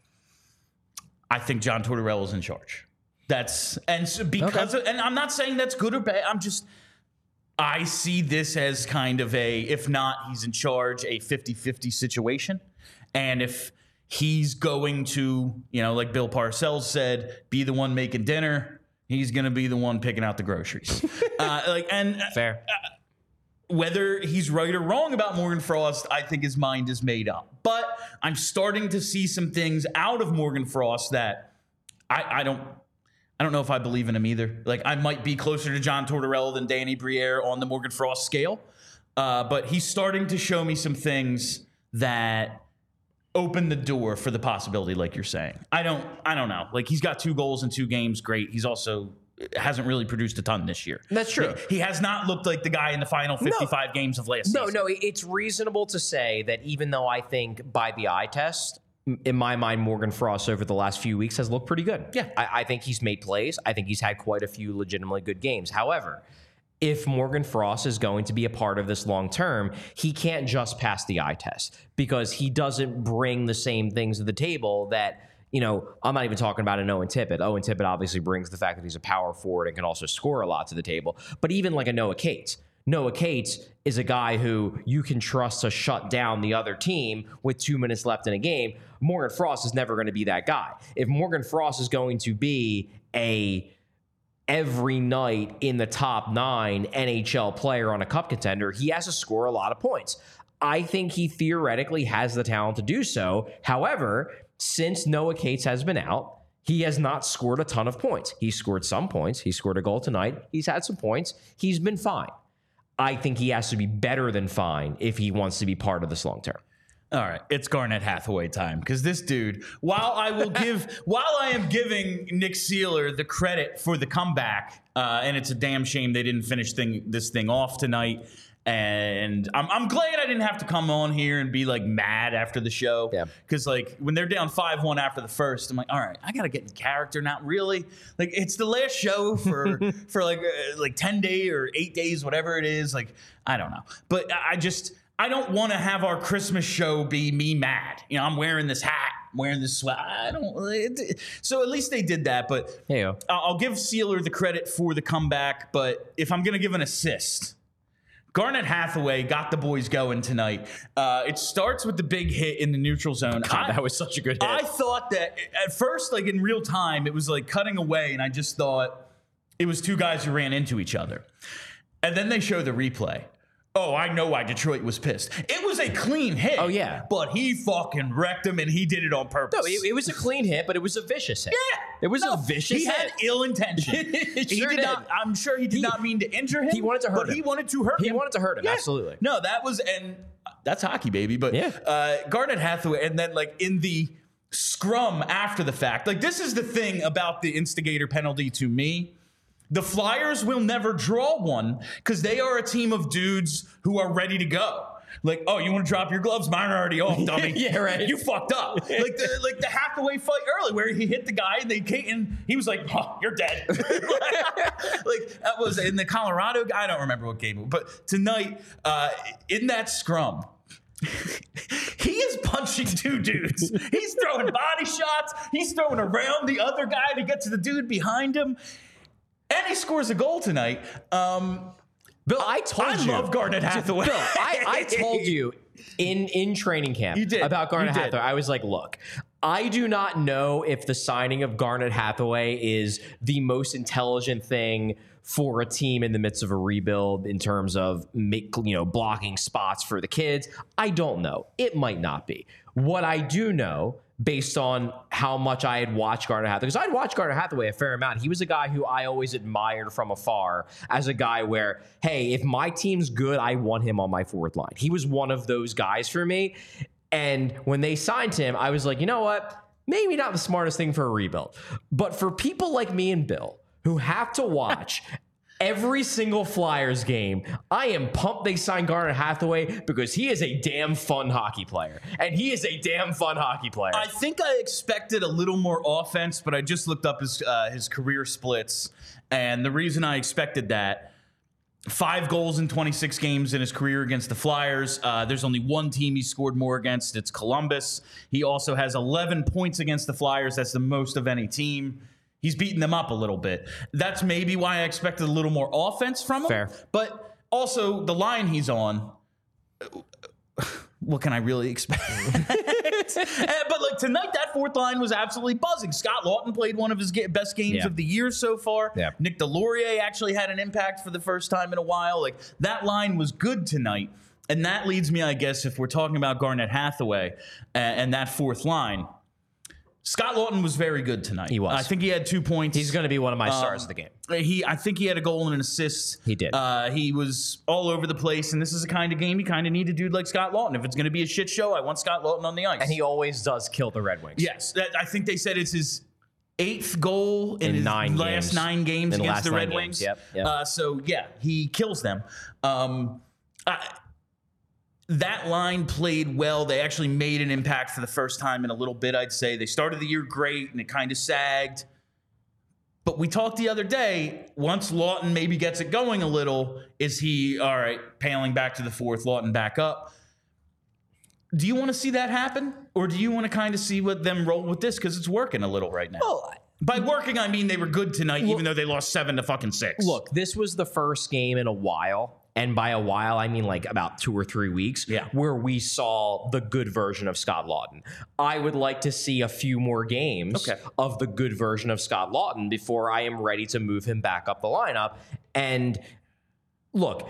I think John Tortorella's in charge. That's and so because of, and I'm not saying that's good or bad. I'm just I see this as kind of a if not he's in charge a 50-50 situation. And if he's going to, you know, like Bill Parcells said, be the one making dinner, he's going to be the one picking out the groceries. uh, like and Fair. whether he's right or wrong about Morgan Frost, I think his mind is made up. But I'm starting to see some things out of Morgan Frost that I, I don't I don't know if I believe in him either. Like I might be closer to John Tortorella than Danny Briere on the Morgan Frost scale. Uh, but he's starting to show me some things that open the door for the possibility, like you're saying. I don't I don't know. Like he's got two goals in two games, great. He's also hasn't really produced a ton this year. That's true. He, he has not looked like the guy in the final 55 games of last No, season. no, it- it's reasonable to say that even though I think by the eye test, in my mind, Morgan Frost over the last few weeks has looked pretty good. Yeah. I, I think he's made plays. I think he's had quite a few legitimately good games. However, if Morgan Frost is going to be a part of this long term, he can't just pass the eye test because he doesn't bring the same things to the table that. You know, I'm not even talking about an Owen Tippett. Owen Tippett obviously brings the fact that he's a power forward and can also score a lot to the table. But even like a Noah Cates, Noah Cates is a guy who you can trust to shut down the other team with two minutes left in a game. Morgan Frost is never going to be that guy. If Morgan Frost is going to be a every night in the top nine NHL player on a cup contender, he has to score a lot of points. I think he theoretically has the talent to do so. However, since Noah Cates has been out, he has not scored a ton of points. He scored some points. He scored a goal tonight. He's had some points. He's been fine. I think he has to be better than fine if he wants to be part of this long term. All right, it's Garnet Hathaway time because this dude, while I will give, while I am giving Nick Seeler the credit for the comeback, uh, and it's a damn shame they didn't finish thing this thing off tonight. And I'm, I'm glad I didn't have to come on here and be like mad after the show. Yeah. Because like when they're down five one after the first, I'm like, all right, I gotta get in character. Not really. Like it's the last show for for like uh, like ten day or eight days, whatever it is. Like I don't know, but I just I don't want to have our Christmas show be me mad. You know, I'm wearing this hat, I'm wearing this sweat. I don't. It, so at least they did that. But Hey. I'll give Seeler the credit for the comeback. But if I'm gonna give an assist. Garnet Hathaway got the boys going tonight. Uh, it starts with the big hit in the neutral zone. God, I- that was such a good hit. I thought that at first, like in real time, it was like cutting away, and I just thought it was two guys who ran into each other. And then they show the replay. Oh, I know why Detroit was pissed. It was a clean hit. Oh, yeah. But he fucking wrecked him and he did it on purpose. no, it, it was a clean hit, but it was a vicious hit. yeah. It was No, a vicious He hit. had ill intention. He sure did, did. not I'm sure he did He- not mean to injure him. he wanted to hurt But he him. wanted to hurt He him. wanted to hurt him, Yeah. absolutely. No, that was and that's hockey, baby. But Yeah. uh, Garnet Hathaway, and then like in the scrum after the fact. Like this is the thing about the instigator penalty to me. The Flyers will never draw one because they are a team of dudes who are ready to go. Like, oh, you want to drop your gloves? Mine are already off, dummy. Yeah, right. You fucked up. like the like the Hathaway fight early, where he hit the guy and they came, and he was like, oh, "You're dead." like that was in the Colorado. I don't remember what game, but tonight uh, in that scrum, he is punching two dudes. He's throwing body shots. He's throwing around the other guy to get to the dude behind him. And he scores a goal tonight. Um, Bill, I told I you. love Garnet Hathaway. Bill, I, I told you in in training camp You did. about Garnet. Hathaway. I was like, look, I do not know if the signing of Garnet Hathaway is the most intelligent thing for a team in the midst of a rebuild in terms of make, you know blocking spots for the kids. I don't know. It might not be. What I do know based on how much I had watched Garnet Hathaway. Because I'd watched Garnet Hathaway a fair amount. He was a guy who I always admired from afar as a guy where, hey, if my team's good, I want him on my fourth line. He was one of those guys for me. And when they signed him, I was like, you know what? Maybe not the smartest thing for a rebuild. But for people like me and Bill who have to watch every single Flyers game, I am pumped they signed Garnet Hathaway because he is a damn fun hockey player. And he is a damn fun hockey player. I think I expected a little more offense, but I just looked up his uh, his career splits, and the reason I expected that. Five goals in 26 games in his career against the Flyers. Uh, there's only one team he scored more against. It's Columbus. He also has 11 points against the Flyers. That's the most of any team. He's beaten them up a little bit. That's maybe why I expected a little more offense from him. Fair. But also, the line he's on, what can I really expect? But like tonight, that fourth line was absolutely buzzing. Scott Lawton played one of his best games Yeah. of the year so far. Yeah. Nick Deslauriers actually had an impact for the first time in a while. Like that line was good tonight. And that leads me, I guess, if we're talking about Garnet Hathaway and that fourth line, Scott Lawton was very good tonight. He was. I think he had two points. He's going to be one of my stars of the game. He, I think he had a goal and an assist. He did. Uh, he was all over the place, and this is the kind of game you kind of need a dude like Scott Lawton. If it's going to be a shit show, I want Scott Lawton on the ice. And he always does kill the Red Wings. yes, that, I think they said it's his eighth goal in, In his nine last games. nine games In against the nine Red games. Wings. Yep, yep. Uh, so yeah, he kills them. Um, I, that line played well. They actually made an impact for the first time in a little bit, I'd say. They started the year great and it kind of sagged. But we talked the other day, once Lawton maybe gets it going a little, is he, all right, paling back to the fourth, Lawton back up? Do you want to see that happen? Or do you want to kind of see what them roll with this? Because it's working a little right now. Well, By working, I mean they were good tonight, even though they lost seven to fucking six. look, this was the first game in a while. And by a while, I mean like about two or three weeks, Yeah. where we saw the good version of Scott Lawton. I would like to see a few more games Okay. of the good version of Scott Lawton before I am ready to move him back up the lineup. And look,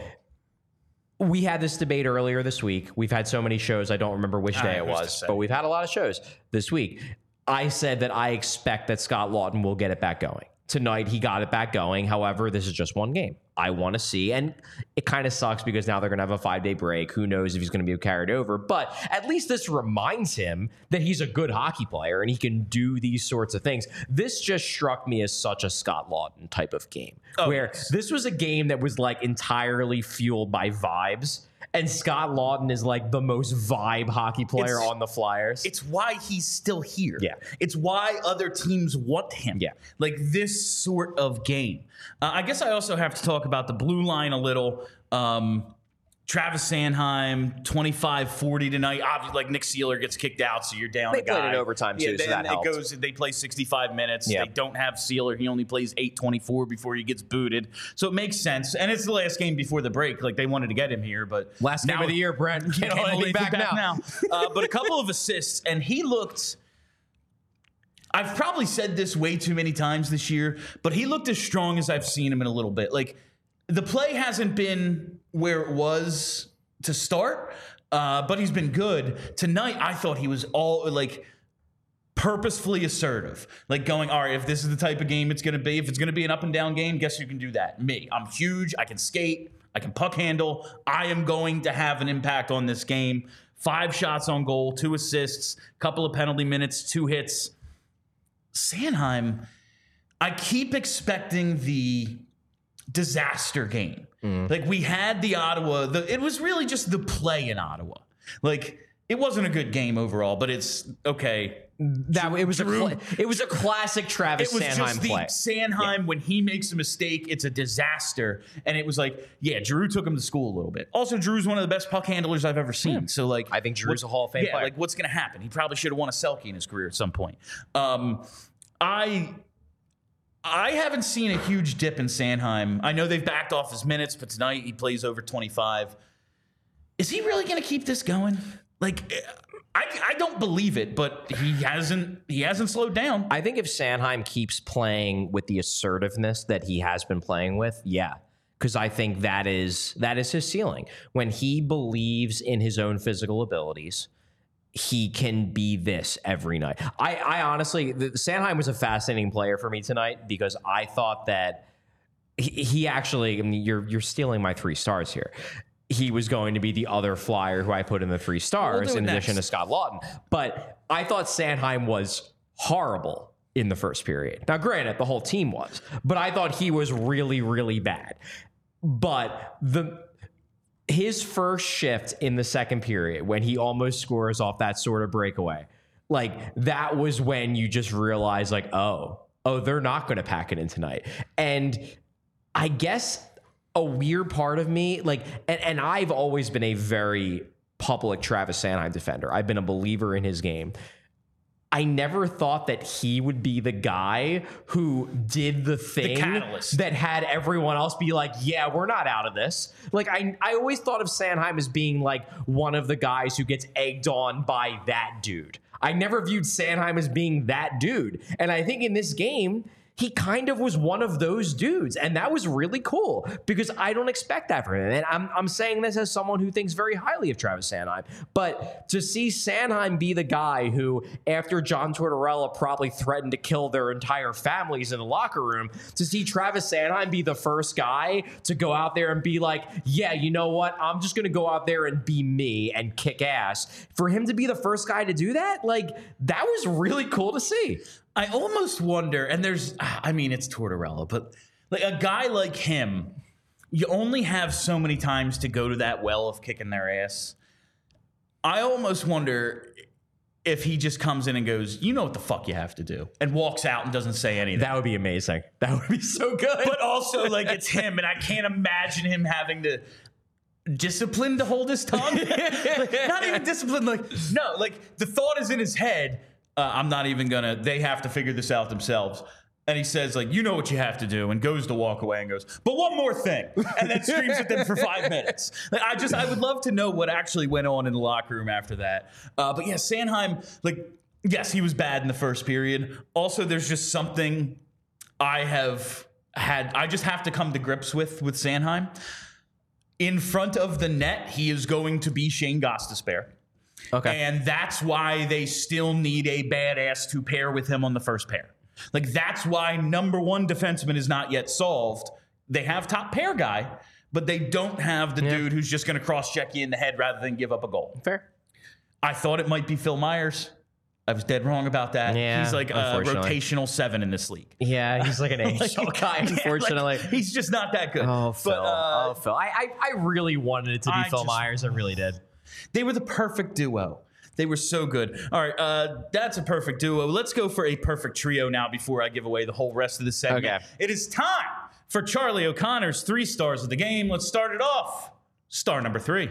we had this debate earlier this week. We've had so many shows, I don't remember which day it was, but we've had a lot of shows this week. I said that I expect that Scott Lawton will get it back going. Tonight, he got it back going. However, this is just one game. I want to see, and it kind of sucks because now they're going to have a five day break. Who knows if he's going to be carried over? But at least this reminds him that he's a good hockey player and he can do these sorts of things. This just struck me as such a Scott Lawton type of game, oh, where yes. this was a game that was like entirely fueled by vibes. And Scott Lawton is like the most vibe hockey player It's- on the Flyers. It's why he's still here. Yeah. It's why other teams want him. Yeah. Like this sort of game. Uh, I guess I also have to talk about the blue line a little. Um, Travis Sanheim, 25 40 tonight. Obviously, like Nick Seeler gets kicked out, so you're down They a guy. played it overtime, too, so that helped. goes, they play 65 minutes. Yeah. They don't have Seeler. He only plays 824 before he gets booted. So it makes sense. And it's the last game before the break. Like they wanted to get him here, but Last game of the year, Brent. Can't hold anything anything back now. uh, but a couple of assists, and he looked. I've probably said this way too many times this year, but he looked as strong as I've seen him in a little bit. Like the play hasn't been where it was to start, uh, but he's been good tonight. I thought he was all like purposefully assertive, like going, all right, if this is the type of game it's going to be, if it's going to be an up and down game, guess who can do that? Me. I'm huge. I can skate. I can puck handle. I am going to have an impact on this game. five shots on goal, two assists, couple of penalty minutes, two hits. Sanheim, I keep expecting the disaster game. Like we had the Ottawa, the, it was really just the play in Ottawa. Like it wasn't a good game overall, but it's okay. That it was a Drew- cla- it was a classic Travis It was Sanheim just the play. Sanheim when he makes a mistake, it's a disaster. And it was like, yeah, Drew took him to school a little bit. Also, Drew's one of the best puck handlers I've ever seen. So like, I think Drew's what- a Hall of Fame yeah, player. like what's going to happen? He probably should have won a Selke in his career at some point. Um, I. I haven't seen a huge dip in Sanheim. I know they've backed off his minutes, but tonight he plays over 25. Is he really going to keep this going? Like, eh, I, I don't believe it, but he hasn't. He hasn't slowed down. I think if Sanheim keeps playing with the assertiveness that he has been playing with, yeah. Because I think that is that is his ceiling. When he believes in his own physical abilities, he can be this every night. I, I honestly, the, Sanheim was a fascinating player for me tonight because I thought that he, he actually, I mean, you're you're stealing my three stars here. He was going to be the other flyer who I put in the three stars it in addition to. Scott Lawton. But I thought Sanheim was horrible in the first period. Now, granted, the whole team was, but I thought he was really, really bad. But the his first shift in the second period when he almost scores off that sort of breakaway, like that was when you just realize, like, oh, oh, they're not going to pack it in tonight. And I guess a weird part of me, like, and, and I've always been a very public Travis Sanheim defender. I've been a believer in his game. I never thought that he would be the guy who did the thing catalyst. that had everyone else be like, yeah, we're not out of this. Like I I always thought of Sanheim as being like one of the guys who gets egged on by that dude. I never viewed Sanheim as being that dude. And I think in this game, he kind of was one of those dudes. And that was really cool because I don't expect that from him. And I'm, I'm saying this as someone who thinks very highly of Travis Sanheim. But to see Sanheim be the guy who, after John Tortorella probably threatened to kill their entire families in the locker room, to see Travis Sanheim be the first guy to go out there and be like, yeah, you know what? I'm just going to go out there and be me and kick ass. For him to be the first guy to do that, like, that was really cool to see. I almost wonder, and there's, I mean, it's Tortorella, but like a guy like him, you only have so many times to go to that well of kicking their ass. I almost wonder if he just comes in and goes, you know what the fuck you have to do, and walks out and doesn't say anything. That would be amazing. That would be so good. but also, like, it's him, and I can't imagine him having to discipline to hold his tongue. Like, not even discipline. Like, no, like the thought is in his head. Uh, I'm not even gonna. They have to figure this out themselves. And he says, like, you know what you have to do, and goes to walk away and goes, but one more thing, and then screams at them for five minutes. Like, I just, I would love to know what actually went on in the locker room after that. Uh, but yeah, Sanheim, like, yes, he was bad in the first period. Also, there's just something I have had, I just have to come to grips with with Sanheim. In front of the net, he is going to be Shane Gostisbehere. Okay. And that's why they still need a badass to pair with him on the first pair. Like that's why number one defenseman is not yet solved. They have top pair guy, but they don't have the dude who's just going to cross check you in the head rather than give up a goal. Fair. I thought it might be Phil Myers. I was dead wrong about that. Yeah, he's like a rotational seven in this league. Yeah, he's like an AHL guy, Yeah, like, unfortunately. he's just not that good. Oh, Phil. But, uh, oh, Phil. I, I, I really wanted it to be I Phil just- Myers. I really did. They were the perfect duo. They were so good. All right, uh, that's a perfect duo. Let's go for a perfect trio now before I give away the whole rest of the segment. Okay. It is time for Charlie O'Connor's three stars of the game. Let's start it off. Star number three.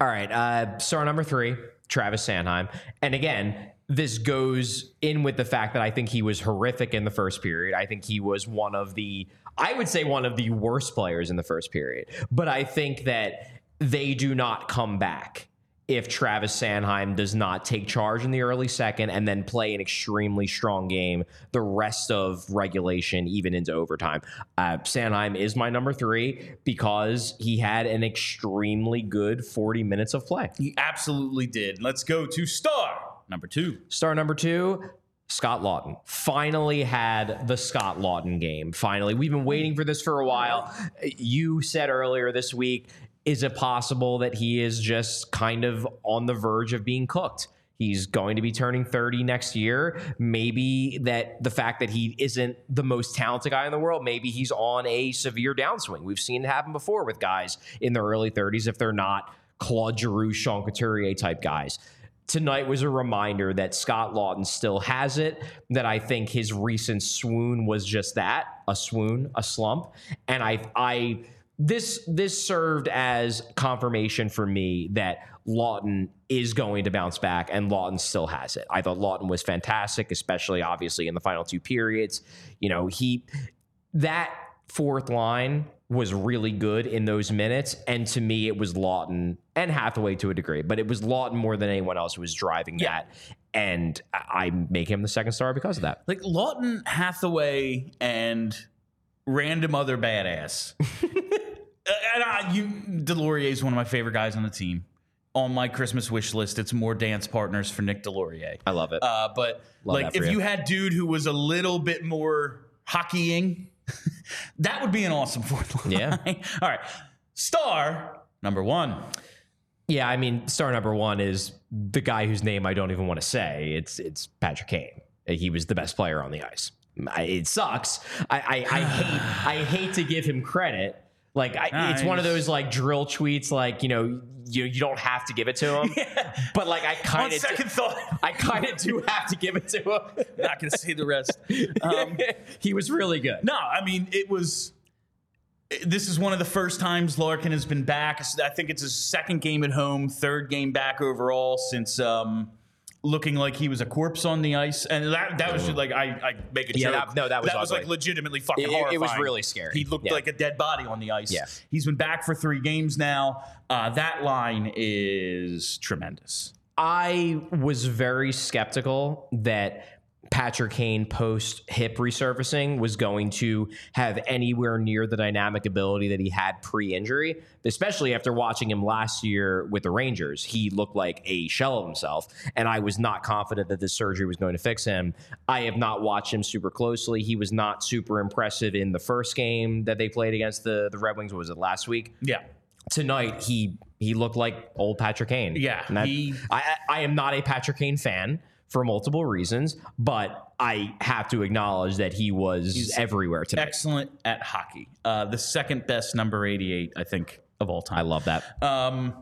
All right. Uh, star number three, Travis Sanheim. And again, this goes in with the fact that I think he was horrific in the first period. I think he was one of the, I would say, one of the worst players in the first period. But I think that they do not come back if Travis Sanheim does not take charge in the early second and then play an extremely strong game the rest of regulation, even into overtime. Uh, Sanheim is my number three because he had an extremely good 40 minutes of play. He absolutely did. Let's go to star number two. Star number two, Scott Lawton. Finally had the Scott Lawton game. Finally. We've been waiting for this for a while. You said earlier this week, is it possible that he is just kind of on the verge of being cooked? He's going to be turning 30 next year. Maybe that the fact that he isn't the most talented guy in the world, maybe he's on a severe downswing. We've seen it happen before with guys in their early 30s if they're not Claude Giroux, Sean Couturier type guys tonight was a reminder that Scott Lawton still has it, that I think his recent swoon was just that, a swoon, a slump. And I I this this served as confirmation for me that Lawton is going to bounce back and Lawton still has it. I thought Lawton was fantastic, especially obviously in the final two periods. You know, he that fourth line was really good in those minutes. And to me, it was Lawton and Hathaway to a degree, but it was Lawton more than anyone else who was driving Yeah. that. And I make him the second star because of that. Like Lawton, Hathaway, and random other badass. Uh, and I, you, Deslauriers is one of my favorite guys on the team. On my Christmas wish list, it's more dance partners for Nick Deslauriers. I love it. Uh, but Love like, if you. you had dude who was a little bit more hockeying, that would be an awesome fourth line. Yeah. All right, star number one. yeah, I mean, star number one is the guy whose name I don't even want to say. It's it's Patrick Kane. He was the best player on the ice. I, it sucks. I I, I hate I hate to give him credit. Like I, it's one of those like drill tweets. Like you know you you don't have to give it to him. But like I kind of second thought, I kind of do have to give it to him. not going to say the rest. Um, he was really good. No, I mean it was. This is one of the first times Larkin has been back. I think it's his second game at home, third game back overall since um, looking like he was a corpse on the ice, and that that was just like I, I make a Yeah, joke. that- no, that was that was like legitimately fucking it- horrifying. it was really scary. He looked Yeah. like a dead body on the ice. Yeah. he's been back for three games now. Uh, that line is tremendous. I was very skeptical that Patrick Kane post hip resurfacing was going to have anywhere near the dynamic ability that he had pre injury, especially after watching him last year with the Rangers. He looked like a shell of himself, and I was not confident that this surgery was going to fix him. I have not watched him super closely. He was not super impressive in the first game that they played against the, the Red Wings. What was it last week? Yeah, tonight he he looked like old Patrick Kane. Yeah, And that- he- I I I am not a Patrick Kane fan for multiple reasons, but I have to acknowledge that he was He's everywhere tonight. excellent at hockey. Uh, the second best number eighty-eight, I think, of all time. I love that. Um,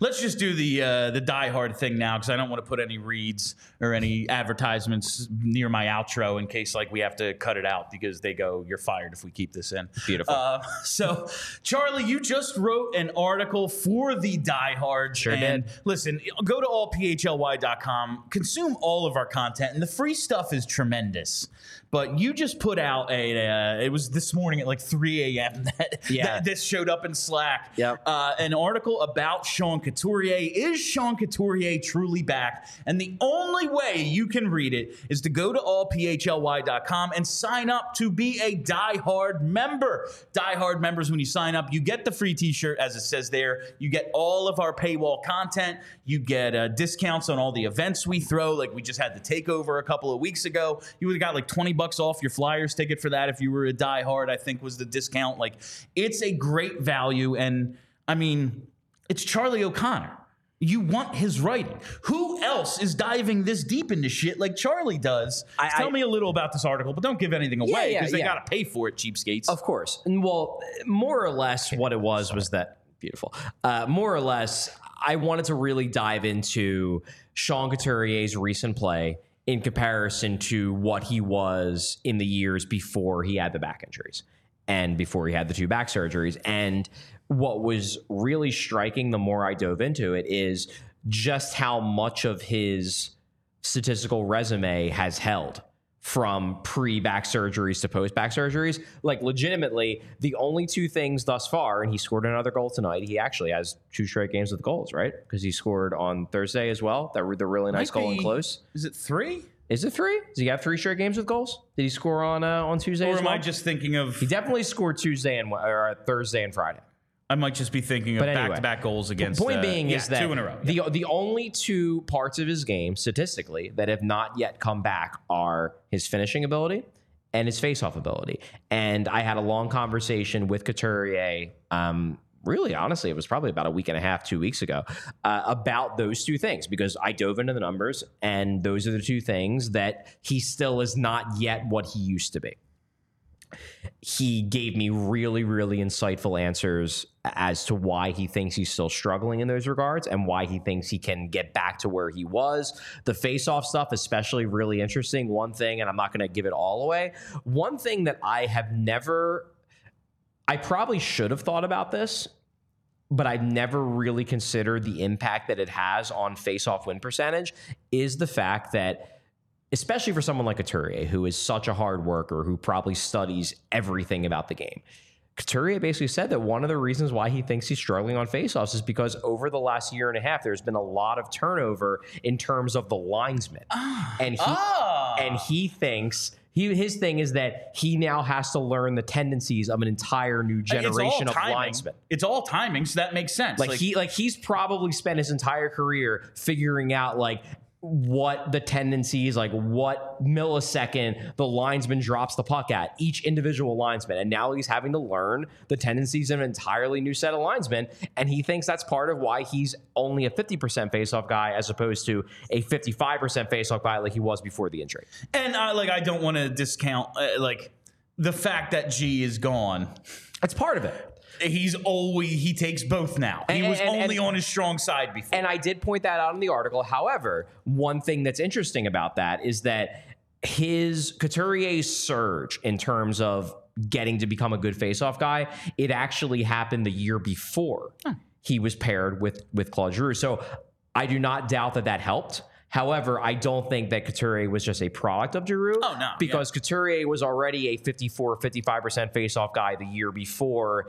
let's just do the uh, the Die Hard thing now because I don't want to put any reads or any advertisements near my outro in case like we have to cut it out because they go, "You're fired if we keep this in." Beautiful. Uh, so, Charlie, you just wrote an article for the Die Hard. Sure and did. Listen, go to allphly.com, consume all of our content, and the free stuff is tremendous. But you just put out a, uh, it was this morning at like 3 a.m. that, Yeah. that this showed up in Slack. Yep. Uh, an article about Sean Couturier. Is Sean Couturier truly back? And the only way you can read it is to go to allphly.com and sign up to be a Die Hard member. Die Hard members, when you sign up, you get the free t shirt, as it says there. You get all of our paywall content. You get uh, discounts on all the events we throw. Like we just had the takeover a couple of weeks ago. You would have got like 20 bucks off your Flyers ticket for that if you were a Die Hard, I think was the discount. Like it's a great value. And I mean, it's Charlie O'Connor. You want his writing. Who else is diving this deep into shit like Charlie does? I- Tell I- me a little about this article, but don't give anything away yeah, because they yeah. got to pay for it, cheapskates. Of course. And well, more or less, what it was was that beautiful. Uh, more or less, I wanted to really dive into Sean Couturier's recent play in comparison to what he was in the years before he had the back injuries and before he had the two back surgeries. And what was really striking the more I dove into it is just how much of his statistical resume has held from pre back surgeries to post back surgeries. Like, legitimately, the only two things thus far, and he scored another goal tonight. He actually has two straight games with goals, right? Because he scored on Thursday as well. That were the really nice Might goal and close. Is it three? Is it three? Does he have three straight games with goals? Did he score on uh, on Tuesday? Or am well? I just thinking of? He definitely scored Tuesday and or uh, Thursday and Friday. I might just be thinking of But anyway, back-to-back goals against. The point uh, being yeah, is that two in a row. the the only two parts of his game statistically that have not yet come back are his finishing ability and his faceoff ability. And I had a long conversation with Couturier um, really honestly, it was probably about a week and a half, two weeks ago, uh, about those two things because I dove into the numbers and those are the two things that he still is not yet what he used to be. He gave me really, really insightful answers as to why he thinks he's still struggling in those regards and why he thinks he can get back to where he was. The face off stuff, especially, really interesting. One thing, and I'm not going to give it all away, one thing that I have never I probably should have thought about this, but I've never really considered the impact that it has on face-off win percentage is the fact that especially for someone like Couturier, who is such a hard worker, who probably studies everything about the game. Couturier basically said that one of the reasons why he thinks he's struggling on faceoffs is because over the last year and a half, there's been a lot of turnover in terms of the linesmen, and he Ah. and he thinks he his thing is that he now has to learn the tendencies of an entire new generation of timing. linesmen. It's all timing, so that makes sense. Like, he like he's probably spent his entire career figuring out like what the tendencies, like what millisecond the linesman drops the puck at, each individual linesman. And now he's having to learn the tendencies of an entirely new set of linesmen. And he thinks that's part of why he's only a 50% faceoff guy as opposed to a 55% faceoff guy like he was before the injury. and I like I don't want to discount uh, like the fact that G is gone. That's part of it. He's always he takes both now. He And- was and- only and- on his strong side before. And I did point that out in the article. However, one thing that's interesting about that is that his Couturier's surge in terms of getting to become a good faceoff guy, it actually happened the year before he was paired with with Claude Giroux. So I do not doubt that that helped. However, I don't think that Couturier was just a product of Giroux. Oh, no, Because Couturier was already a 54, 55% faceoff guy the year before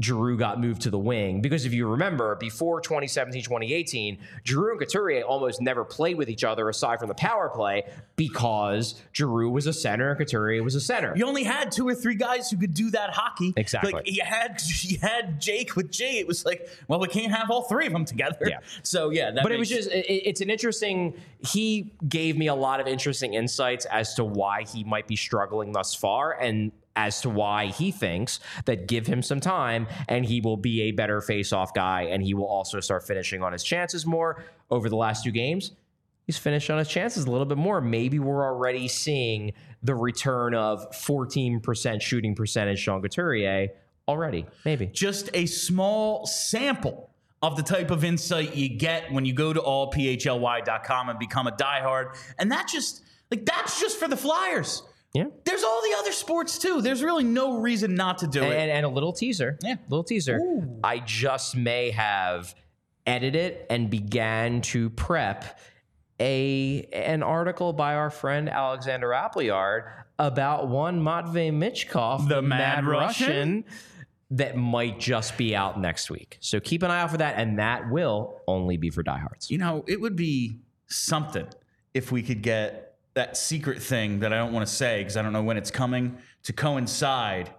Giroux got moved to the wing. Because if you remember, before 2017, 2018, Giroux and Couturier almost never played with each other aside from the power play because Giroux was a center and Couturier was a center. you only had two or three guys who could do that hockey. Exactly. Like you had you had Jake with G. It was like, well, we can't have all three of them together. Yeah. So yeah, that but it was just it, it's an interesting he gave me a lot of interesting insights as to why he might be struggling thus far and as to why he thinks that give him some time and he will be a better face-off guy and he will also start finishing on his chances more over the last two games he's finished on his chances a little bit more maybe we're already seeing the return of 14% shooting percentage Sean Couturier already maybe just a small sample of the type of insight you get when you go to allphly.com and become a diehard. And that just like that's just for the Flyers. Yeah There's all the other sports too. There's really no reason not to do and, it. and, and a little teaser. Yeah. Little teaser. Ooh. I just may have edited and began to prep a an article by our friend Alexander Appleyard about one Matvey Michkov, The Mad Russian? that might just be out next week. So keep an eye out for that, and that will only be for diehards. You know, it would be something if we could get that secret thing that I don't want to say because I don't know when it's coming to coincide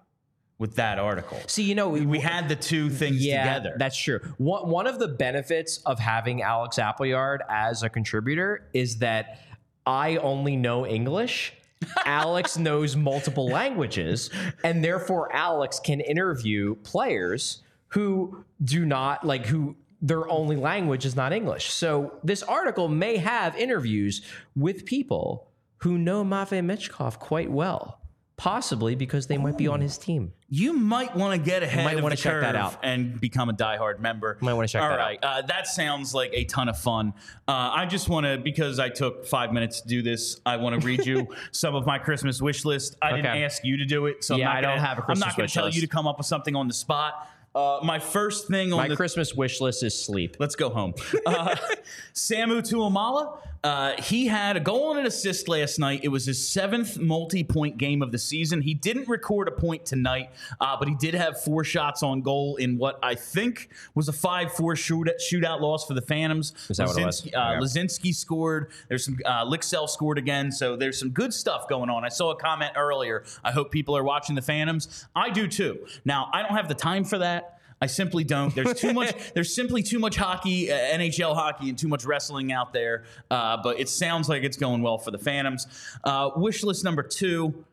with that article. See, you know, We had the two things together. That's true. One, one of the benefits of having Alex Appleyard as a contributor is that I only know English. Alex knows multiple languages, and therefore Alex can interview players who do not like who their only language is not English. So this article may have interviews with people who know Matvey Michkov quite well, possibly because they might be on his team. you might want to get ahead might of wanna the check that out. and become a diehard member. Might wanna check All that right, Uh, that sounds like a ton of fun. Uh, I just want to because I took five minutes to do this. I want to read you some of my Christmas wish list. I didn't ask you to do it, so Yeah, I'm I don't have I'm not going to tell list. you to come up with something on the spot. Uh, my first thing on My the Christmas wish list is sleep. Let's go home. Uh, Samu Tuomaala, uh, he had a goal and an assist last night. It was his seventh multi-point game of the season. He didn't record a point tonight, uh, but he did have four shots on goal in what I think was a 5-4 shoot, shootout loss for the Phantoms. Is that what it was? Uh. Lazinski scored. There's some uh, Lycksell scored again. So there's some good stuff going on. I saw a comment earlier. I hope people are watching the Phantoms. I do too. Now I don't have the time for that. I simply don't. There's too much. There's simply too much hockey, uh, NHL hockey, and too much wrestling out there. Uh, but it sounds like it's going well for the Phantoms. Uh, wish list number two.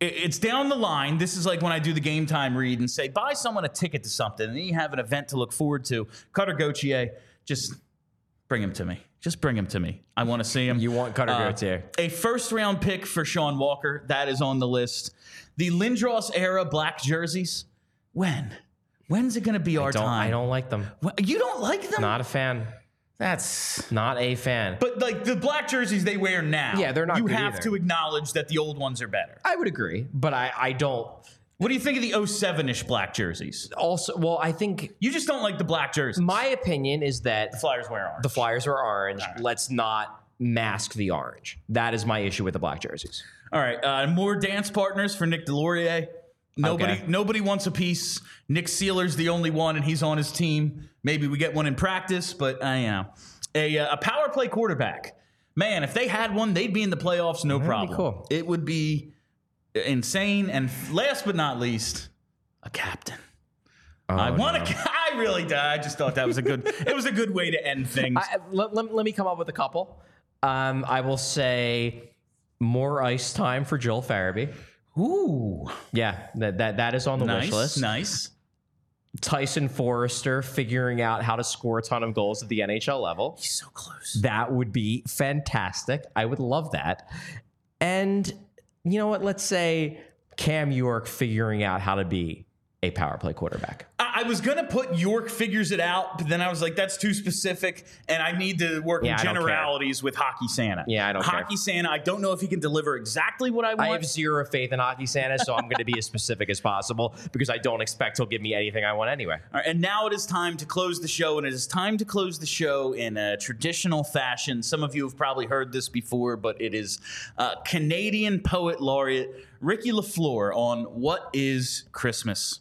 it- it's down the line. This is like when I do the game time read and say, buy someone a ticket to something, and then you have an event to look forward to. Cutter Gauthier, just bring him to me. Just bring him to me. I want to see him. You want Cutter Uh, Gauthier. A first round pick for Sean Walker. That is on the list. The Lindros era black jerseys. When? When's it going to be our Don't, time? I don't like them. Wh- You don't like them? Not a fan. That's. Not a fan. But like the black jerseys they wear now. Yeah, they're not You good have either. to acknowledge that the old ones are better. I would agree, but I, I don't. What do you think of the 07 ish black jerseys? Also, well, I think You just don't like the black jerseys. my opinion is that the Flyers wear orange. the Flyers are orange. Let's not mask the orange. That is my issue with the black jerseys. All right, uh, more dance partners for Nick Delorier. Nobody, Okay. nobody wants a piece. Nick Seeler's the only one, and he's on his team. Maybe we get one in practice, but I you know a uh, a power play quarterback. Man, if they had one, they'd be in the playoffs, no be problem. cool. It would be insane. And last but not least, a captain. I Oh, want to. I really did. I just thought that was a good. it was a good way to end things. I, let, let, let me come up with a couple. Um, I will say more ice time for Joel Farabee. Ooh, Yeah, that that, that is on the nice, wish list. nice. Tyson Foerster figuring out how to score a ton of goals at the NHL level. He's so close. That would be fantastic. I would love that. And you know what? Let's say Cam York figuring out how to be a power play quarterback. I was gonna put York figures it out, but then I was like, that's too specific, and I need to work Yeah, in care. generalities with Hockey Santa. Yeah, I don't care. Hockey Santa. I don't know if he can deliver exactly what I want. I have zero faith in Hockey Santa, so I'm going to be as specific as possible because I don't expect he'll give me anything I want anyway. All right, and now it is time to close the show, and it is time to close the show in a traditional fashion. Some of you have probably heard this before, but it is uh, Canadian poet laureate Ricky LaFleur on what is Christmas.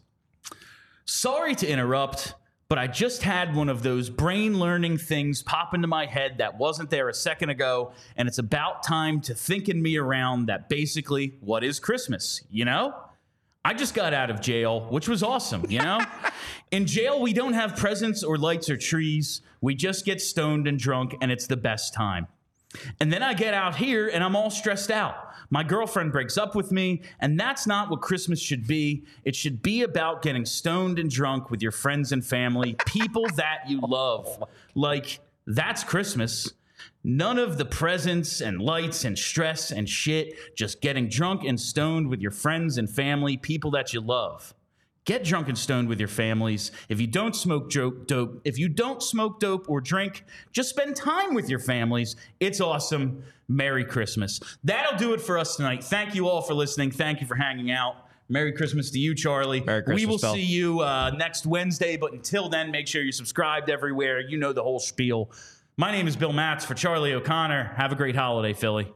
Sorry to interrupt, but I just had one of those brain learning things pop into my head that wasn't there a second ago, and it's about time to thinking me around that basically, what is Christmas, you know? I just got out of jail, which was awesome, you know? In jail, we don't have presents or lights or trees. We just get stoned and drunk, and it's the best time. And then I get out here and I'm all stressed out. My girlfriend breaks up with me, and that's not what Christmas should be. It should be about getting stoned and drunk with your friends and family, people that you love. Like, that's Christmas. None of the presents and lights and stress and shit, just getting drunk and stoned with your friends and family, people that you love. Get drunk and stoned with your families. If you don't smoke dope, dope, if you don't smoke dope or drink, just spend time with your families. It's awesome. Merry Christmas. That'll do it for us tonight. Thank you all for listening. Thank you for hanging out. Merry Christmas to you, Charlie. Merry we will Bill. see you uh, next Wednesday, but until then, make sure you're subscribed everywhere. You know the whole spiel. My name is Bill Matz for Charlie O'Connor. Have a great holiday, Philly.